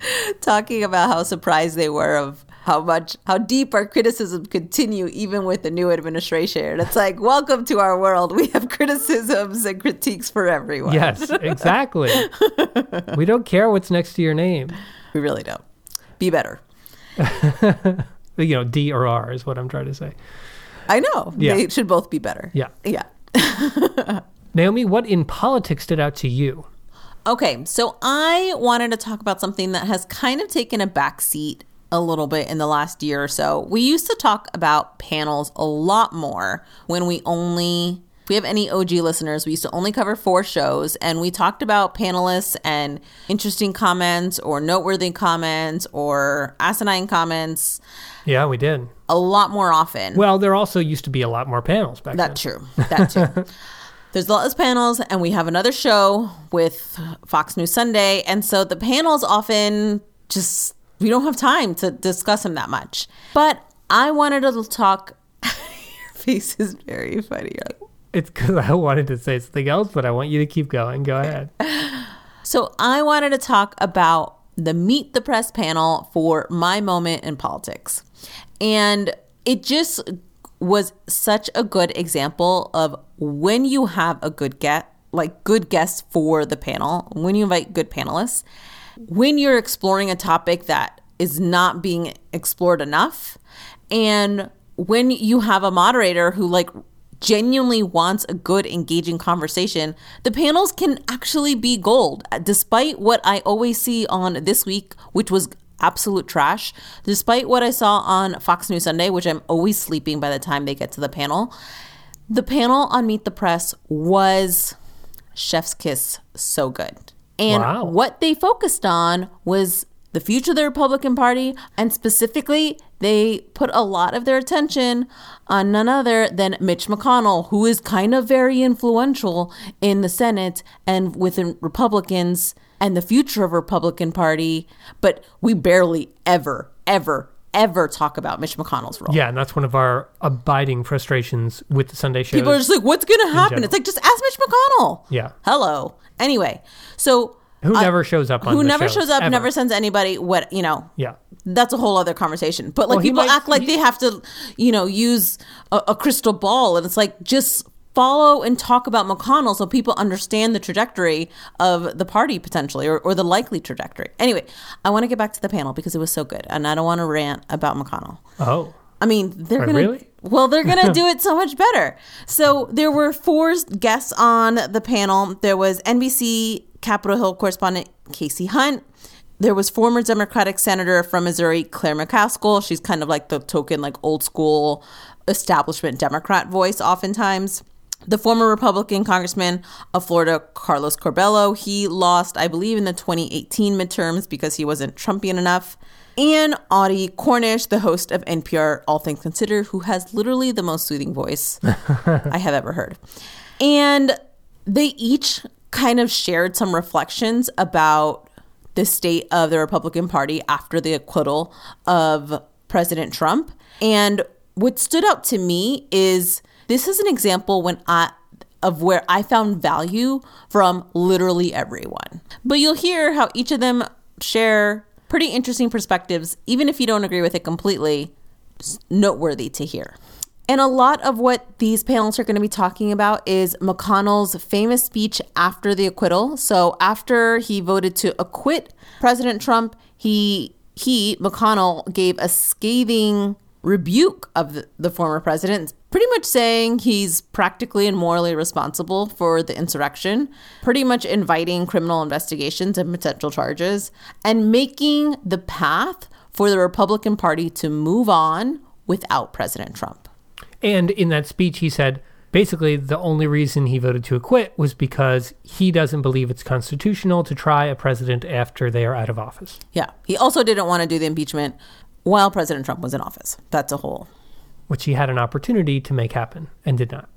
talking about how surprised they were of how much how deep our criticism continue even with the new administration. And it's like welcome to our world. We have criticisms and critiques for everyone. Yes exactly. We don't care what's next to your name. We really don't. Be better. You know d or r is what i'm trying to say. I know. Yeah. they should both be better. Yeah. Yeah naomi what in politics stood out to you okay so i wanted to talk about something that has kind of taken a backseat a little bit in the last year or so. We used to talk about panels a lot more when we only if we have any OG listeners, we used to only cover four shows and we talked about panelists and interesting comments or noteworthy comments or asinine comments. Yeah, we did. A lot more often. Well, there also used to be a lot more panels back That's then. true. That's true. There's a lot of panels, and we have another show with Fox News Sunday. And so the panels often just we don't have time to discuss them that much. But I wanted to talk. Your face is very funny. It's because I wanted to say something else, but I want you to keep going. Go ahead. So I wanted to talk about the Meet the Press panel for My Moment in Politics. And it just was such a good example of when you have a good get like good guests for the panel, when you invite good panelists, when you're exploring a topic that is not being explored enough and when you have a moderator who like genuinely wants a good engaging conversation the panels can actually be gold despite what i always see on this week which was absolute trash despite what i saw on fox news sunday which i'm always sleeping by the time they get to the panel the panel on meet the press was chef's kiss so good and Wow. what they focused on was the future of the Republican Party. And specifically, they put a lot of their attention on none other than Mitch McConnell, who is kind of very influential in the Senate and within Republicans and the future of Republican Party. But we barely ever, ever, ever talk about Mitch McConnell's role. Yeah, and that's one of our abiding frustrations with the Sunday show. People are just like, what's going to happen? It's like, just ask Mitch McConnell. Yeah. Hello. Anyway, so Who uh, never shows up on who never shows, up, ever. never sends anybody what you know. Yeah. That's a whole other conversation. But like Well, people might- act like they have to, you know, use a, a crystal ball, and it's like just follow and talk about McConnell so people understand the trajectory of the party potentially or, or the likely trajectory. Anyway, I want to get back to the panel because it was so good, and I don't want to rant about McConnell. Oh. I mean, they're Oh, gonna really? well, they're gonna do it so much better. So there were four guests on the panel. There was NBC Capitol Hill correspondent Kasie Hunt. There was former Democratic senator from Missouri Claire McCaskill. She's kind of like the token, like old school establishment Democrat voice, oftentimes. The former Republican congressman of Florida, Carlos Curbelo, he lost, I believe, in the 2018 midterms because he wasn't Trumpian enough. And Audie Cornish, the host of NPR All Things Considered, who has literally the most soothing voice I have ever heard. And they each kind of shared some reflections about the state of the Republican Party after the acquittal of President Trump. And what stood out to me is this is an example when I of where I found value from literally everyone. But you'll hear how each of them share pretty interesting perspectives, even if you don't agree with it completely, noteworthy to hear. And a lot of what these panels are going to be talking about is McConnell's famous speech after the acquittal. So after he voted to acquit President Trump, he he McConnell gave a scathing rebuke of the, the, former president, pretty much saying he's practically and morally responsible for the insurrection, pretty much inviting criminal investigations and potential charges, and making the path for the Republican Party to move on without President Trump. And in that speech, he said, basically the only reason he voted to acquit was because he doesn't believe it's constitutional to try a president after they are out of office. Yeah. He also didn't want to do the impeachment while President Trump was in office. That's a whole. Which he had an opportunity to make happen and did not.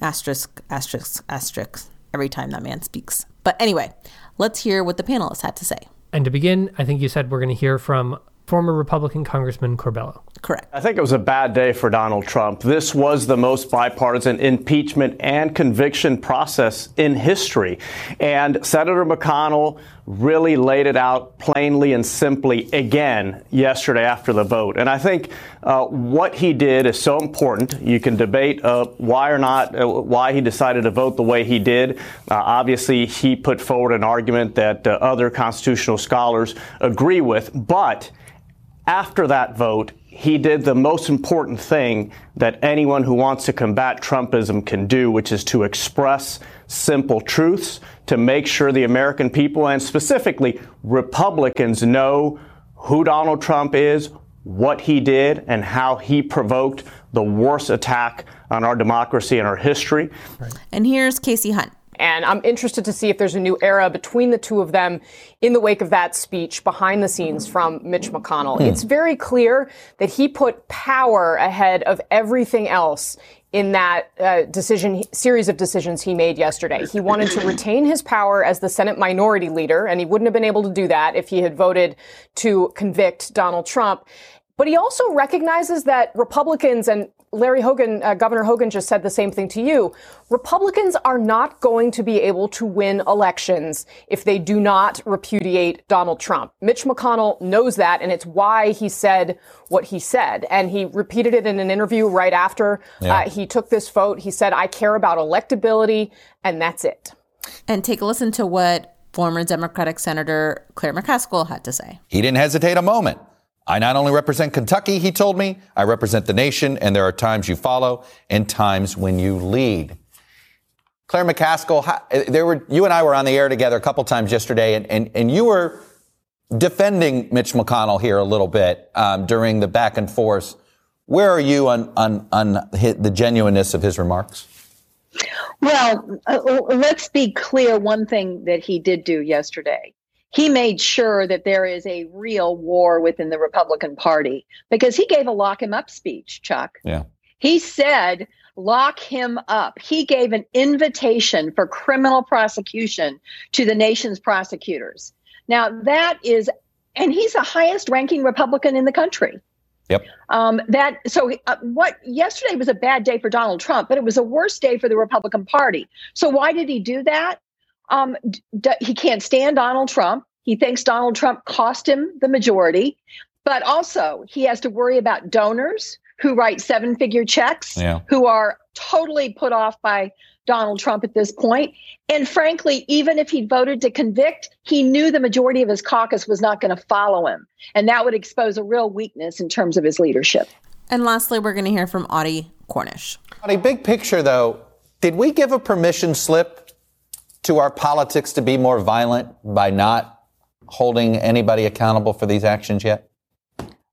Asterisk, asterisk, asterisk, every time that man speaks. But anyway, let's hear what the panelists had to say. And to begin, I think you said we're going to hear from former Republican Congressman Curbelo. Correct. I think it was a bad day for Donald Trump. This was the most bipartisan impeachment and conviction process in history. And Senator McConnell really laid it out plainly and simply again yesterday after the vote. And I think uh, what he did is so important. You can debate uh, why or not, uh, why he decided to vote the way he did. Uh, obviously, he put forward an argument that uh, other constitutional scholars agree with. But after that vote, he did the most important thing that anyone who wants to combat Trumpism can do, which is to express simple truths, to make sure the American people and specifically Republicans know who Donald Trump is, what he did, and how he provoked the worst attack on our democracy and our history. And here's Kasie Hunt. And I'm interested to see if there's a new era between the two of them in the wake of that speech behind the scenes from Mitch McConnell. Hmm. It's very clear that he put power ahead of everything else in that uh, decision series of decisions he made yesterday. He wanted to retain his power as the Senate minority leader, and he wouldn't have been able to do that if he had voted to convict Donald Trump. But he also recognizes that Republicans and Larry Hogan, uh, Governor Hogan just said the same thing to you. Republicans are not going to be able to win elections if they do not repudiate Donald Trump. Mitch McConnell knows that, and it's why he said what he said. And he repeated it in an interview right after yeah. uh, he took this vote. He said, I care about electability, and that's it. And take a listen to what former Democratic Senator Claire McCaskill had to say. He didn't hesitate a moment. I not only represent Kentucky, he told me, I represent the nation, and there are times you follow and times when you lead. Claire McCaskill, there were you and I were on the air together a couple times yesterday, and, and, and you were defending Mitch McConnell here a little bit um, during the back and forth. Where are you on on, on the genuineness of his remarks? Well, uh, let's be clear. One thing that he did do yesterday he made sure that there is a real war within the Republican Party because he gave a lock him up speech, Chuck. Yeah. He said, lock him up. He gave an invitation for criminal prosecution to the nation's prosecutors. Now, that is, and he's the highest ranking Republican in the country. Yep. Um, that so uh, what yesterday was a bad day for Donald Trump, but it was a worse day for the Republican Party. So why did he do that? Um, d- he can't stand Donald Trump. He thinks Donald Trump cost him the majority, but also he has to worry about donors who write seven figure checks, yeah. who are totally put off by Donald Trump at this point. And frankly, even if he voted to convict, he knew the majority of his caucus was not going to follow him. And that would expose a real weakness in terms of his leadership. And lastly, we're going to hear from Audie Cornish. Audie, big picture though, did we give a permission slip to our politics to be more violent by not holding anybody accountable for these actions yet?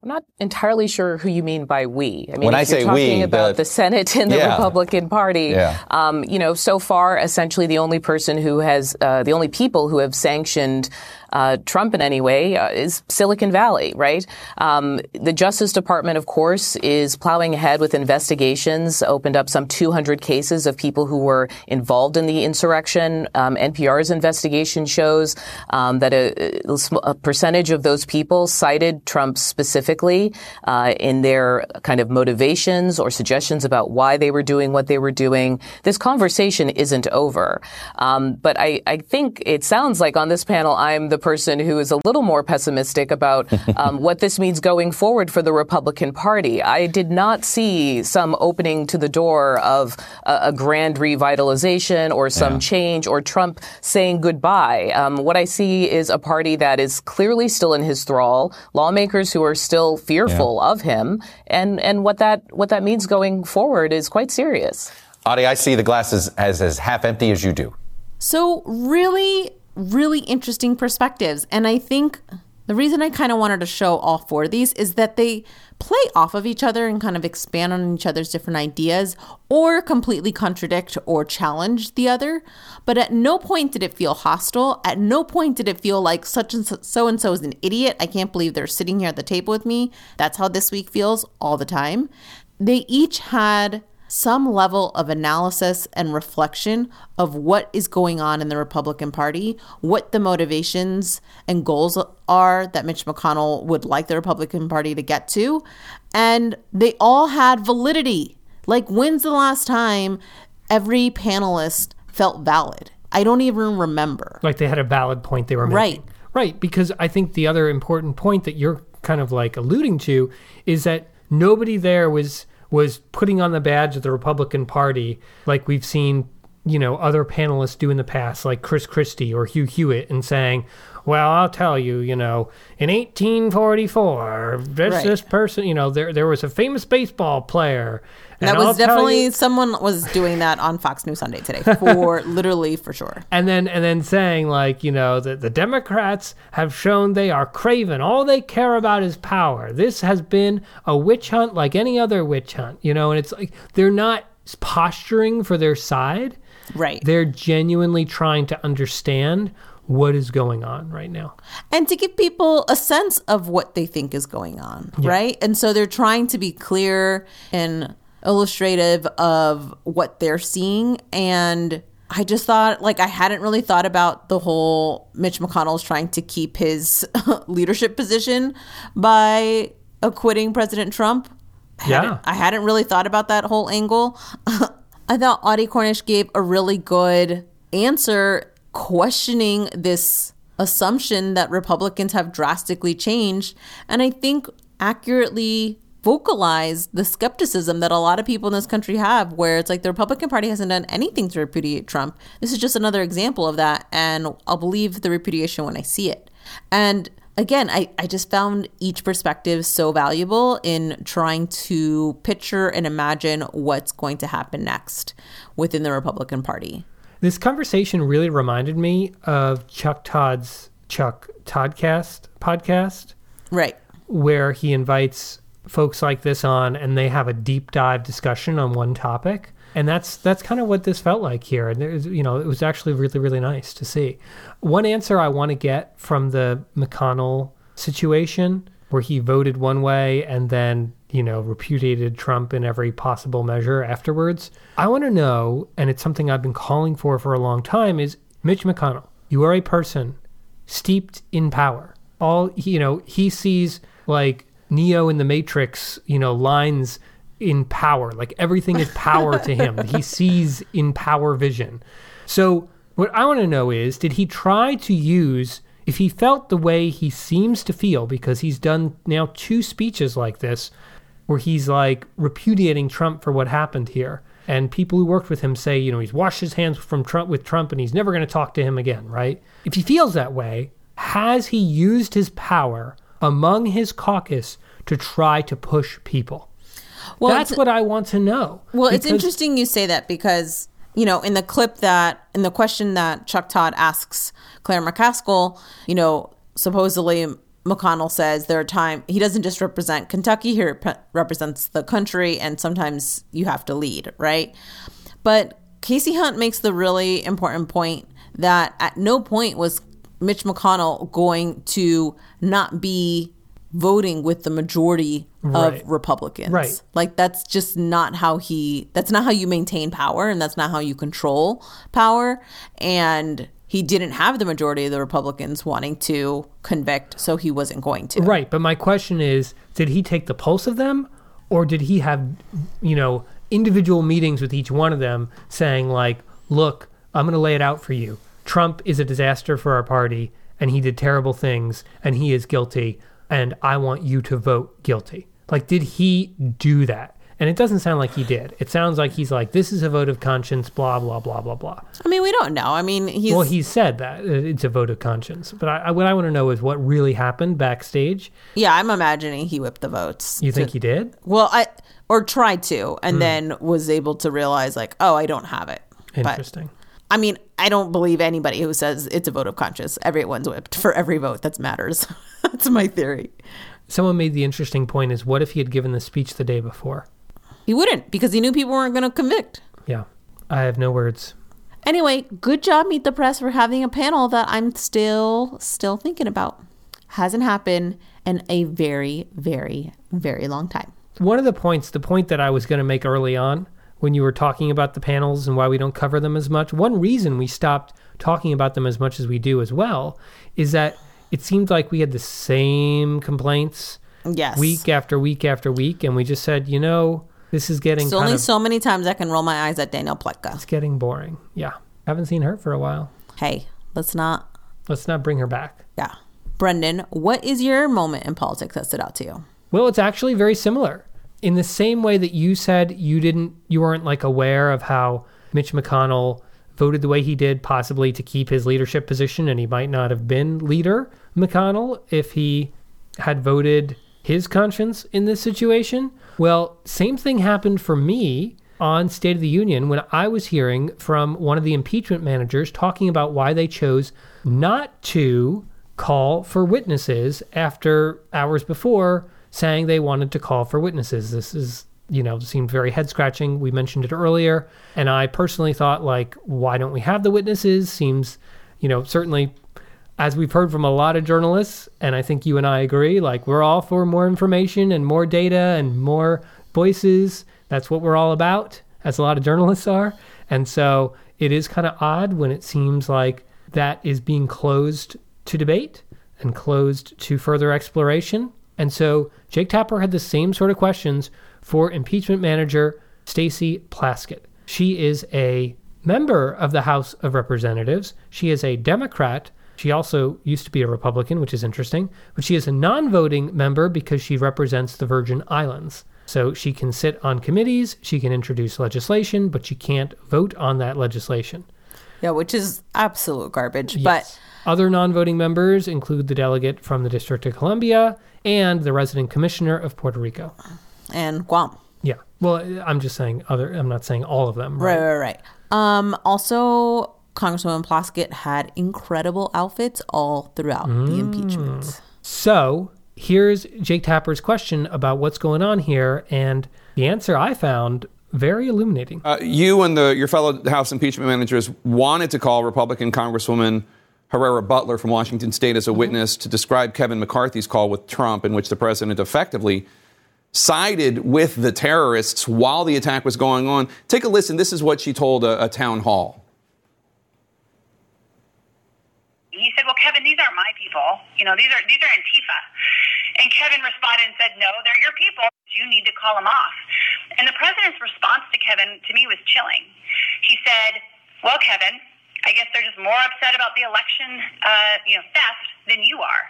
I'm not entirely sure who you mean by we. I mean, when I say talking we, about the, the Senate and the yeah. Republican Party, yeah. um, you know, so far, essentially the only person who has, uh, the only people who have sanctioned uh, Trump in any way uh, is Silicon Valley, right? Um, the Justice Department, of course, is plowing ahead with investigations, opened up some 200 cases of people who were involved in the insurrection. Um, NPR's investigation shows um, that a, a, percentage of those people cited Trump specifically uh, in their kind of motivations or suggestions about why they were doing what they were doing. This conversation isn't over. Um, but I, I, think it sounds like on this panel, I'm the person who is a little more pessimistic about um, what this means going forward for the Republican Party. I did not see some opening to the door of a, a grand revitalization or some yeah. change or Trump saying goodbye. Um, what I see is a party that is clearly still in his thrall, lawmakers who are still fearful yeah. of him, and and what that what that means going forward is quite serious. Audie, I see the glasses as as half empty as you do. So really, really interesting perspectives, and I think the reason I kind of wanted to show all four of these is that they play off of each other and kind of expand on each other's different ideas or completely contradict or challenge the other. But at no point did it feel hostile. At no point did it feel like such and so and so is an idiot. I can't believe they're sitting here at the table with me. That's how this week feels all the time. They each had some level of analysis and reflection of what is going on in the Republican Party, what the motivations and goals are that Mitch McConnell would like the Republican Party to get to. And they all had validity. Like, when's the last time every panelist felt valid? I don't even remember. Like they had a valid point they were making. Right. Right. Because I think the other important point that you're kind of like alluding to is that nobody there was was putting on the badge of the Republican Party, like we've seen, you know, other panelists do in the past, like Chris Christie or Hugh Hewitt, and saying, well, I'll tell you, you know, in 1844, this, right. this person, you know, there there was a famous baseball player. That was definitely you, someone was doing that on Fox News Sunday today, for literally for sure. And then and then saying like, you know, that the Democrats have shown they are craven. All they care about is power. This has been a witch hunt like any other witch hunt, you know, and it's like they're not posturing for their side. Right. They're genuinely trying to understand what is going on right now. And to give people a sense of what they think is going on, yeah. right? And so they're trying to be clear and illustrative of what they're seeing. And I just thought, like, I hadn't really thought about the whole Mitch McConnell's trying to keep his leadership position by acquitting President Trump. I yeah. Hadn't, I hadn't really thought about that whole angle. I thought Audie Cornish gave a really good answer questioning this assumption that Republicans have drastically changed. And I think accurately vocalized the skepticism that a lot of people in this country have, where it's like the Republican Party hasn't done anything to repudiate Trump. This is just another example of that. And I'll believe the repudiation when I see it. And again, I, I just found each perspective so valuable in trying to picture and imagine what's going to happen next within the Republican Party. This conversation really reminded me of Chuck Todd's Chuck Toddcast podcast. Right. Where he invites folks like this on and they have a deep dive discussion on one topic. And that's that's kind of what this felt like here. And was, you know, it was actually really really nice to see. One answer I want to get from the McConnell situation where he voted one way and then you know, repudiated Trump in every possible measure afterwards. I want to know, and it's something I've been calling for for a long time, is Mitch McConnell. You are a person steeped in power. All, you know, he sees like Neo in the Matrix, you know, lines in power. Like everything is power to him. He sees in power vision. So, what I want to know is did he try to use if he felt the way he seems to feel because he's done now two speeches like this where he's like repudiating Trump for what happened here. And people who worked with him say, you know, he's washed his hands from Trump with Trump and he's never going to talk to him again, right? If he feels that way, has he used his power among his caucus to try to push people? Well, that's what I want to know. Well, it's interesting you say that because, you know, in the clip that, in the question that Chuck Todd asks Claire McCaskill, you know, supposedly McConnell says there are times he doesn't just represent Kentucky, he rep- represents the country, and sometimes you have to lead, right? But Kasie Hunt makes the really important point that at no point was Mitch McConnell going to not be voting with the majority Right. of Republicans. Right. Like that's just not how he that's not how you maintain power and that's not how you control power and he didn't have the majority of the Republicans wanting to convict, so he wasn't going to. Right, but my question is, did he take the pulse of them, or did he have, you know, individual meetings with each one of them, saying like, "Look, I'm going to lay it out for you. Trump is a disaster for our party, and he did terrible things, and he is guilty, and I want you to vote guilty." Like, did he do that? And it doesn't sound like he did. It sounds like he's like, "This is a vote of conscience." Blah blah blah blah blah. I mean, we don't know. I mean, he's well, he said that uh, it's a vote of conscience, but I, I, what I want to know is what really happened backstage. Yeah, I'm imagining he whipped the votes. You think he did? Well, I or tried to, and Hmm. then was able to realize like, oh, I don't have it. But, Interesting. I mean, I don't believe anybody who says it's a vote of conscience. Everyone's whipped for every vote that matters. That's my theory. Someone made the interesting point: is what if he had given the speech the day before? He wouldn't because he knew people weren't going to convict. Yeah, I have no words. Anyway, good job, Meet the Press, for having a panel that I'm still still thinking about. Hasn't happened in a very, very, very long time. One of the points, the point that I was going to make early on when you were talking about the panels and why we don't cover them as much, one reason we stopped talking about them as much as we do as well is that it seemed like we had the same complaints Yes. week after week after week, and we just said, you know, this is getting It's only of, so many times I can roll my eyes at Danielle Pletka. it's getting boring. Yeah, haven't seen her for a while. Hey, let's not. Let's not bring her back. Yeah. Brendan, what is your moment in politics that stood out to you? Well, it's actually very similar. In the same way that you said you didn't you weren't like aware of how Mitch McConnell voted the way he did possibly to keep his leadership position and he might not have been leader McConnell if he had voted his conscience in this situation. Well, same thing happened for me on State of the Union when I was hearing from one of the impeachment managers talking about why they chose not to call for witnesses after hours before saying they wanted to call for witnesses. This is, you know, seemed very head scratching. We mentioned it earlier. And I personally thought, like, why don't we have the witnesses? Seems, you know, certainly as we've heard from a lot of journalists, and I think you and I agree, like, we're all for more information and more data and more voices. That's what we're all about, as a lot of journalists are. And so it is kind of odd when it seems like that is being closed to debate and closed to further exploration. And so Jake Tapper had the same sort of questions for impeachment manager Stacey Plaskett. She is a member of the House of Representatives. She is a Democrat. She also used to be a Republican, which is interesting, but she is a non voting member because she represents the Virgin Islands. So she can sit on committees, she can introduce legislation, but she can't vote on that legislation. Yeah, which is absolute garbage. Yes. Other non voting members include the delegate from the District of Columbia and the resident commissioner of Puerto Rico. And Guam. Yeah. Well, I'm just saying other, I'm not saying all of them. Right, right, right. Um, also, Congresswoman Plaskett had incredible outfits all throughout Mm. the impeachment. So here's Jake Tapper's question about what's going on here. And the answer I found very illuminating. Uh, you and the, your fellow House impeachment managers wanted to call Republican Congresswoman Herrera Beutler from Washington State as a witness to describe Kevin McCarthy's call with Trump, in which the president effectively sided with the terrorists while the attack was going on. Take a listen. This is what she told a, a town hall. He said, "Well, Kevin, these aren't my people. You know, these are these are Antifa." And Kevin responded and said, "No, they're your people. You need to call him off." And the president's response to Kevin, to me, was chilling. He said, "Well, Kevin, I guess they're just more upset about the election, uh, you know, theft than you are."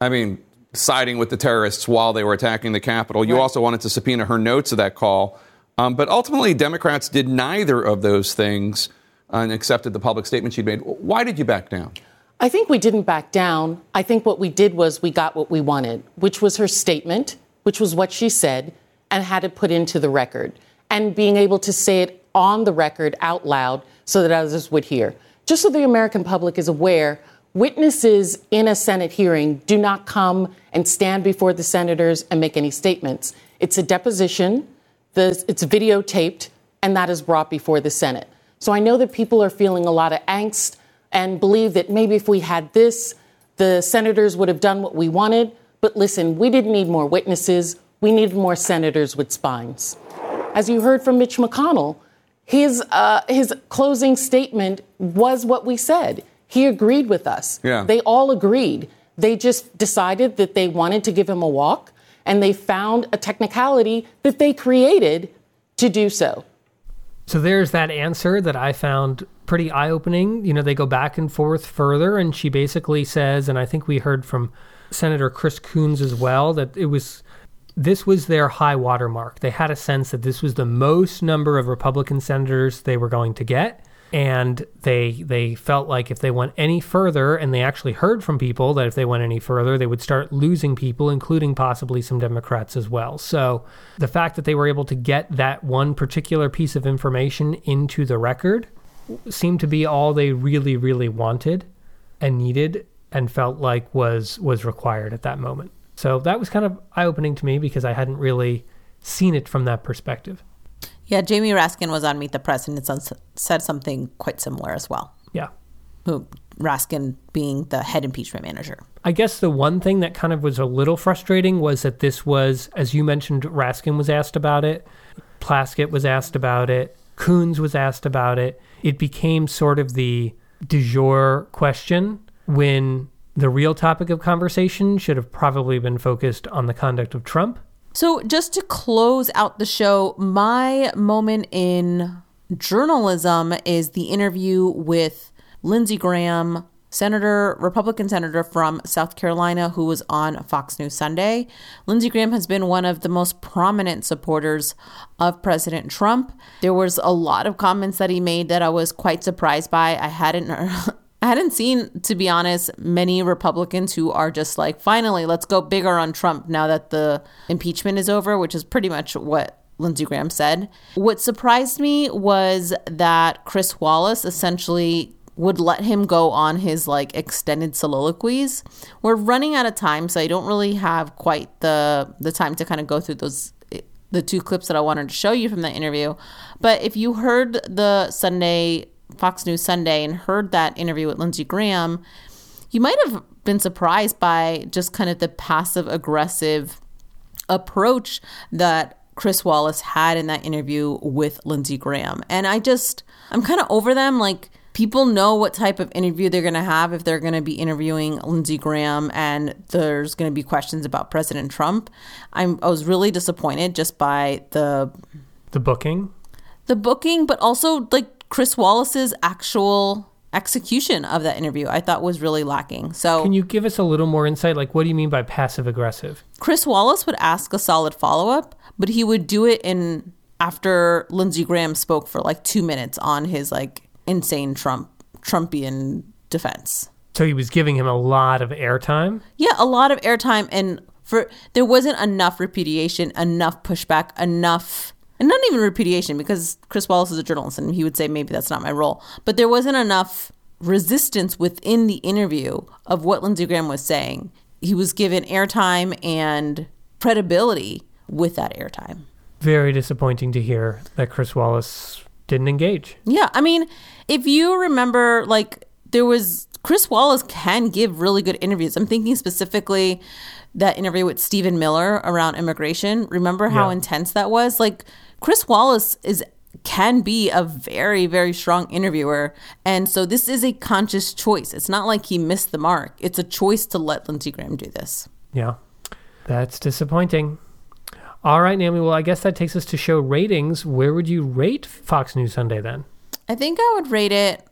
I mean, siding with the terrorists while they were attacking the Capitol. You also wanted to subpoena her notes of that call. Um, but ultimately, Democrats did neither of those things and accepted the public statement she'd made. Why did you back down? I think we didn't back down. I think what we did was we got what we wanted, which was her statement, which was what she said, and had it put into the record. And being able to say it on the record out loud so that others would hear. Just so the American public is aware, witnesses in a Senate hearing do not come and stand before the senators and make any statements. It's a deposition, it's videotaped, and that is brought before the Senate. So I know that people are feeling a lot of angst and believe that maybe if we had this, the senators would have done what we wanted. But listen, we didn't need more witnesses. We needed more senators with spines. As you heard from Mitch McConnell, his, uh, his closing statement was what we said. He agreed with us. Yeah. They all agreed. They just decided that they wanted to give him a walk, and they found a technicality that they created to do so. So there's that answer that I found pretty eye opening. You know, they go back and forth further, and she basically says, and I think we heard from Senator Chris Coons as well, that it was this was their high watermark. They had a sense that this was the most number of Republican senators they were going to get. And they they felt like if they went any further, and they actually heard from people that if they went any further, they would start losing people, including possibly some Democrats as well. So the fact that they were able to get that one particular piece of information into the record seemed to be all they really, really wanted and needed and felt like was was required at that moment. So that was kind of eye opening to me because I hadn't really seen it from that perspective. Yeah, Jamie Raskin was on Meet the Press and it said something quite similar as well. Yeah. Who Raskin being the head impeachment manager. I guess the one thing that kind of was a little frustrating was that this was, as you mentioned, Raskin was asked about it, Plaskett was asked about it, Coons was asked about it. It became sort of the du jour question when the real topic of conversation should have probably been focused on the conduct of Trump. So, just to close out the show, my moment in journalism is the interview with Lindsey Graham, Senator, Republican Senator from South Carolina, who was on Fox News Sunday. Lindsey Graham has been one of the most prominent supporters of President Trump. There was a lot of comments that he made that I was quite surprised by. I hadn't. I hadn't seen, to be honest, many Republicans who are just like, finally, let's go bigger on Trump now that the impeachment is over, which is pretty much what Lindsey Graham said. What surprised me was that Chris Wallace essentially would let him go on his like extended soliloquies. We're running out of time, so I don't really have quite the the time to kind of go through those the two clips that I wanted to show you from that interview. But if you heard the Sunday Fox News Sunday and heard that interview with Lindsey Graham, you might have been surprised by just kind of the passive aggressive approach that Chris Wallace had in that interview with Lindsey Graham. And I just, I'm kind of over them. Like, people know what type of interview they're going to have if they're going to be interviewing Lindsey Graham and there's going to be questions about President Trump. I'm, I was really disappointed just by the the booking, the booking, but also like Chris Wallace's actual execution of that interview. I thought was really lacking. So can you give us a little more insight? Like, what do you mean by passive aggressive? Chris Wallace would ask a solid follow up, but he would do it in after Lindsey Graham spoke for like two minutes on his like insane Trump Trumpian defense. So he was giving him a lot of airtime. Yeah, a lot of airtime, and for there wasn't enough repudiation, enough pushback, enough, and not even repudiation because Chris Wallace is a journalist and he would say maybe that's not my role, but there wasn't enough resistance within the interview of what Lindsey Graham was saying. He was given airtime and credibility with that airtime. Very disappointing to hear that Chris Wallace didn't engage. Yeah, I mean, if you remember, like there was Chris Wallace can give really good interviews. I'm thinking specifically that interview with Stephen Miller around immigration. Remember how Yeah. intense that was? Like Chris Wallace is can be a very very strong interviewer and so this is a conscious choice it's not like he missed the mark it's a choice to let lindsey graham do this Yeah, that's disappointing. All right, Naomi. Well, I guess that takes us to show ratings. Where would you rate Fox News Sunday then? I think I would rate it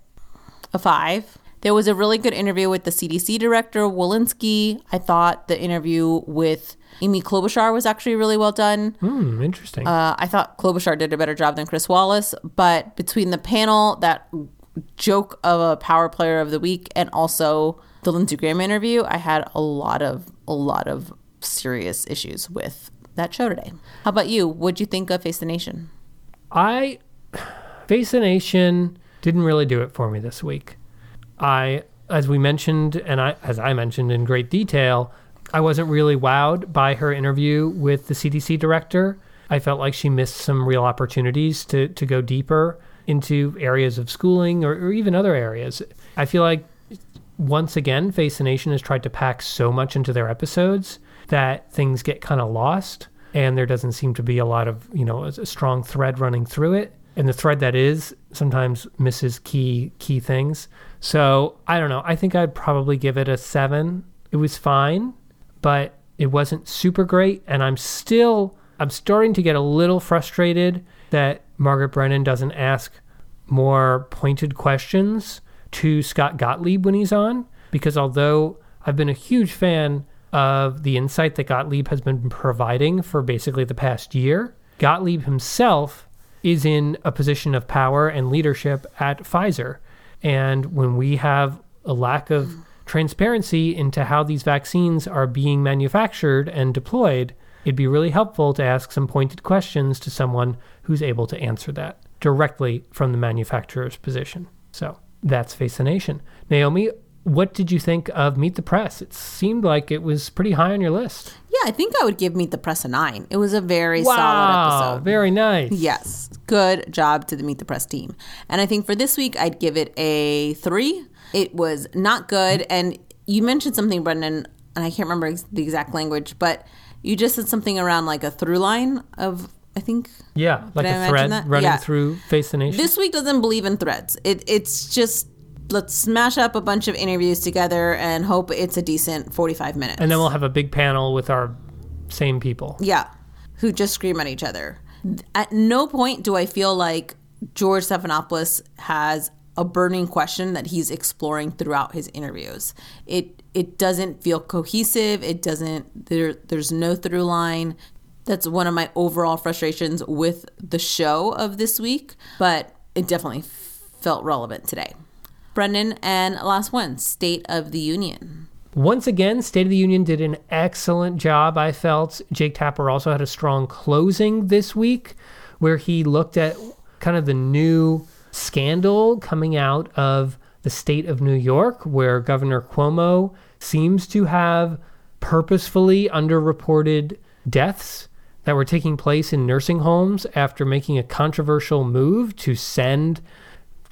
a five. There was a really good interview with the CDC director, Walensky. I thought the interview with Amy Klobuchar was actually really well done. Hmm, interesting. Uh, I thought Klobuchar did a better job than Chris Wallace, but between the panel, that joke of a power player of the week, and also the Lindsey Graham interview, I had a lot of a lot of serious issues with that show today. How about you? What'd you think of Face the Nation? I Face the Nation didn't really do it for me this week. I, as we mentioned, and I, as I mentioned in great detail, I wasn't really wowed by her interview with the CDC director. I felt like she missed some real opportunities to to go deeper into areas of schooling or, or even other areas. I feel like once again, Face the Nation has tried to pack so much into their episodes that things get kind of lost and there doesn't seem to be a lot of, you know, a, a strong thread running through it. And the thread that is sometimes misses key key things. So I don't know. I think I'd probably give it a seven. It was fine, but it wasn't super great. And I'm still I'm starting to get a little frustrated that Margaret Brennan doesn't ask more pointed questions to Scott Gottlieb when he's on. Because although I've been a huge fan of the insight that Gottlieb has been providing for basically the past year, Gottlieb himself is in a position of power and leadership at Pfizer. And when we have a lack of transparency into how these vaccines are being manufactured and deployed, it'd be really helpful to ask some pointed questions to someone who's able to answer that directly from the manufacturer's position. So that's Face the Nation. Naomi, what did you think of Meet the Press? It seemed like it was pretty high on your list. Yeah, I think I would give Meet the Press a nine. It was a very wow, solid episode. Very nice. Yes. Good job to the Meet the Press team. And I think for this week, I'd give it a three. It was not good. And you mentioned something, Brendan, and I can't remember ex- the exact language, but you just said something around like a through line of, I think. Yeah, like a thread running Yeah. through Face the Nation. This week doesn't believe in threads. It, it's just let's smash up a bunch of interviews together and hope it's a decent 45 minutes. and then we'll have a big panel with our same people. Yeah, who just scream at each other. At no point do I feel like George Stephanopoulos has a burning question that he's exploring throughout his interviews. It it doesn't feel cohesive. It doesn't there there's no through line. That's one of my overall frustrations with the show of this week, but it definitely felt relevant today. Brendan and last one, State of the Union. Once again, State of the Union did an excellent job, I felt. Jake Tapper also had a strong closing this week where he looked at kind of the new scandal coming out of the state of New York, where Governor Cuomo seems to have purposefully underreported deaths that were taking place in nursing homes after making a controversial move to send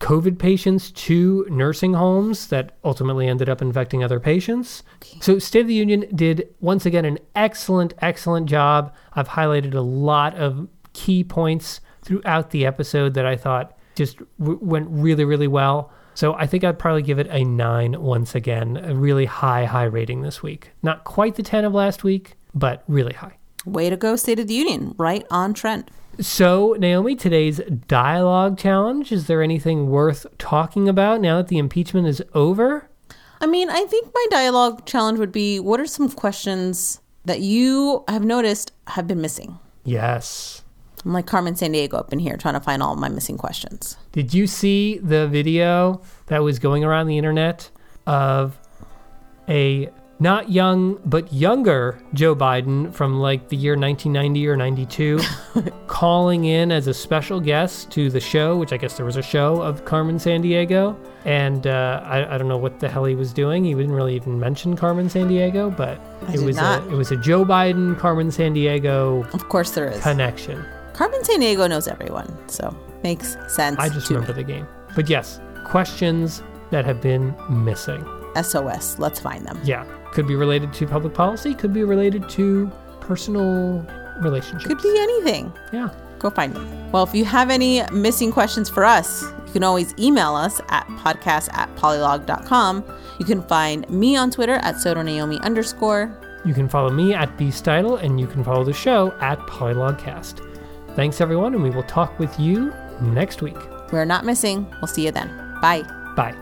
COVID patients to nursing homes that ultimately ended up infecting other patients. So, State of the Union did once again an excellent, excellent job. I've highlighted a lot of key points throughout the episode that I thought just w- went really, really well. So, I think I'd probably give it a nine once again, a really high, high rating this week. Not quite the 10 of last week, but really high. Way to go, State of the Union. Right on trend. So, Naomi, today's dialogue challenge is there anything worth talking about now that the impeachment is over? I mean, I think my dialogue challenge would be what are some questions that you have noticed have been missing? Yes. I'm like Carmen Sandiego up in here trying to find all my missing questions. Did you see the video that was going around the internet of a not young but younger Joe Biden from like the year 1990 or 92 calling in as a special guest to the show, which I guess there was a show of Carmen Sandiego. And uh, I, I don't know what the hell he was doing. He didn't really even mention Carmen Sandiego, but I it was not. a it was a Joe Biden Carmen Sandiego Of course there is. connection. Carmen Sandiego knows everyone, so makes sense. I just to remember the game. But yes, questions that have been missing. SOS. Let's find them. Yeah, could be related to public policy, could be related to personal relationships. Could be anything. Yeah. Go find them. Well, if you have any missing questions for us, you can always email us at podcast at polylog.com. You can find me on Twitter at sotonaomi underscore. You can follow me at Beastitle and you can follow the show at Polylogcast. Thanks everyone, and we will talk with you next week. We're not missing. We'll see you then. Bye. Bye.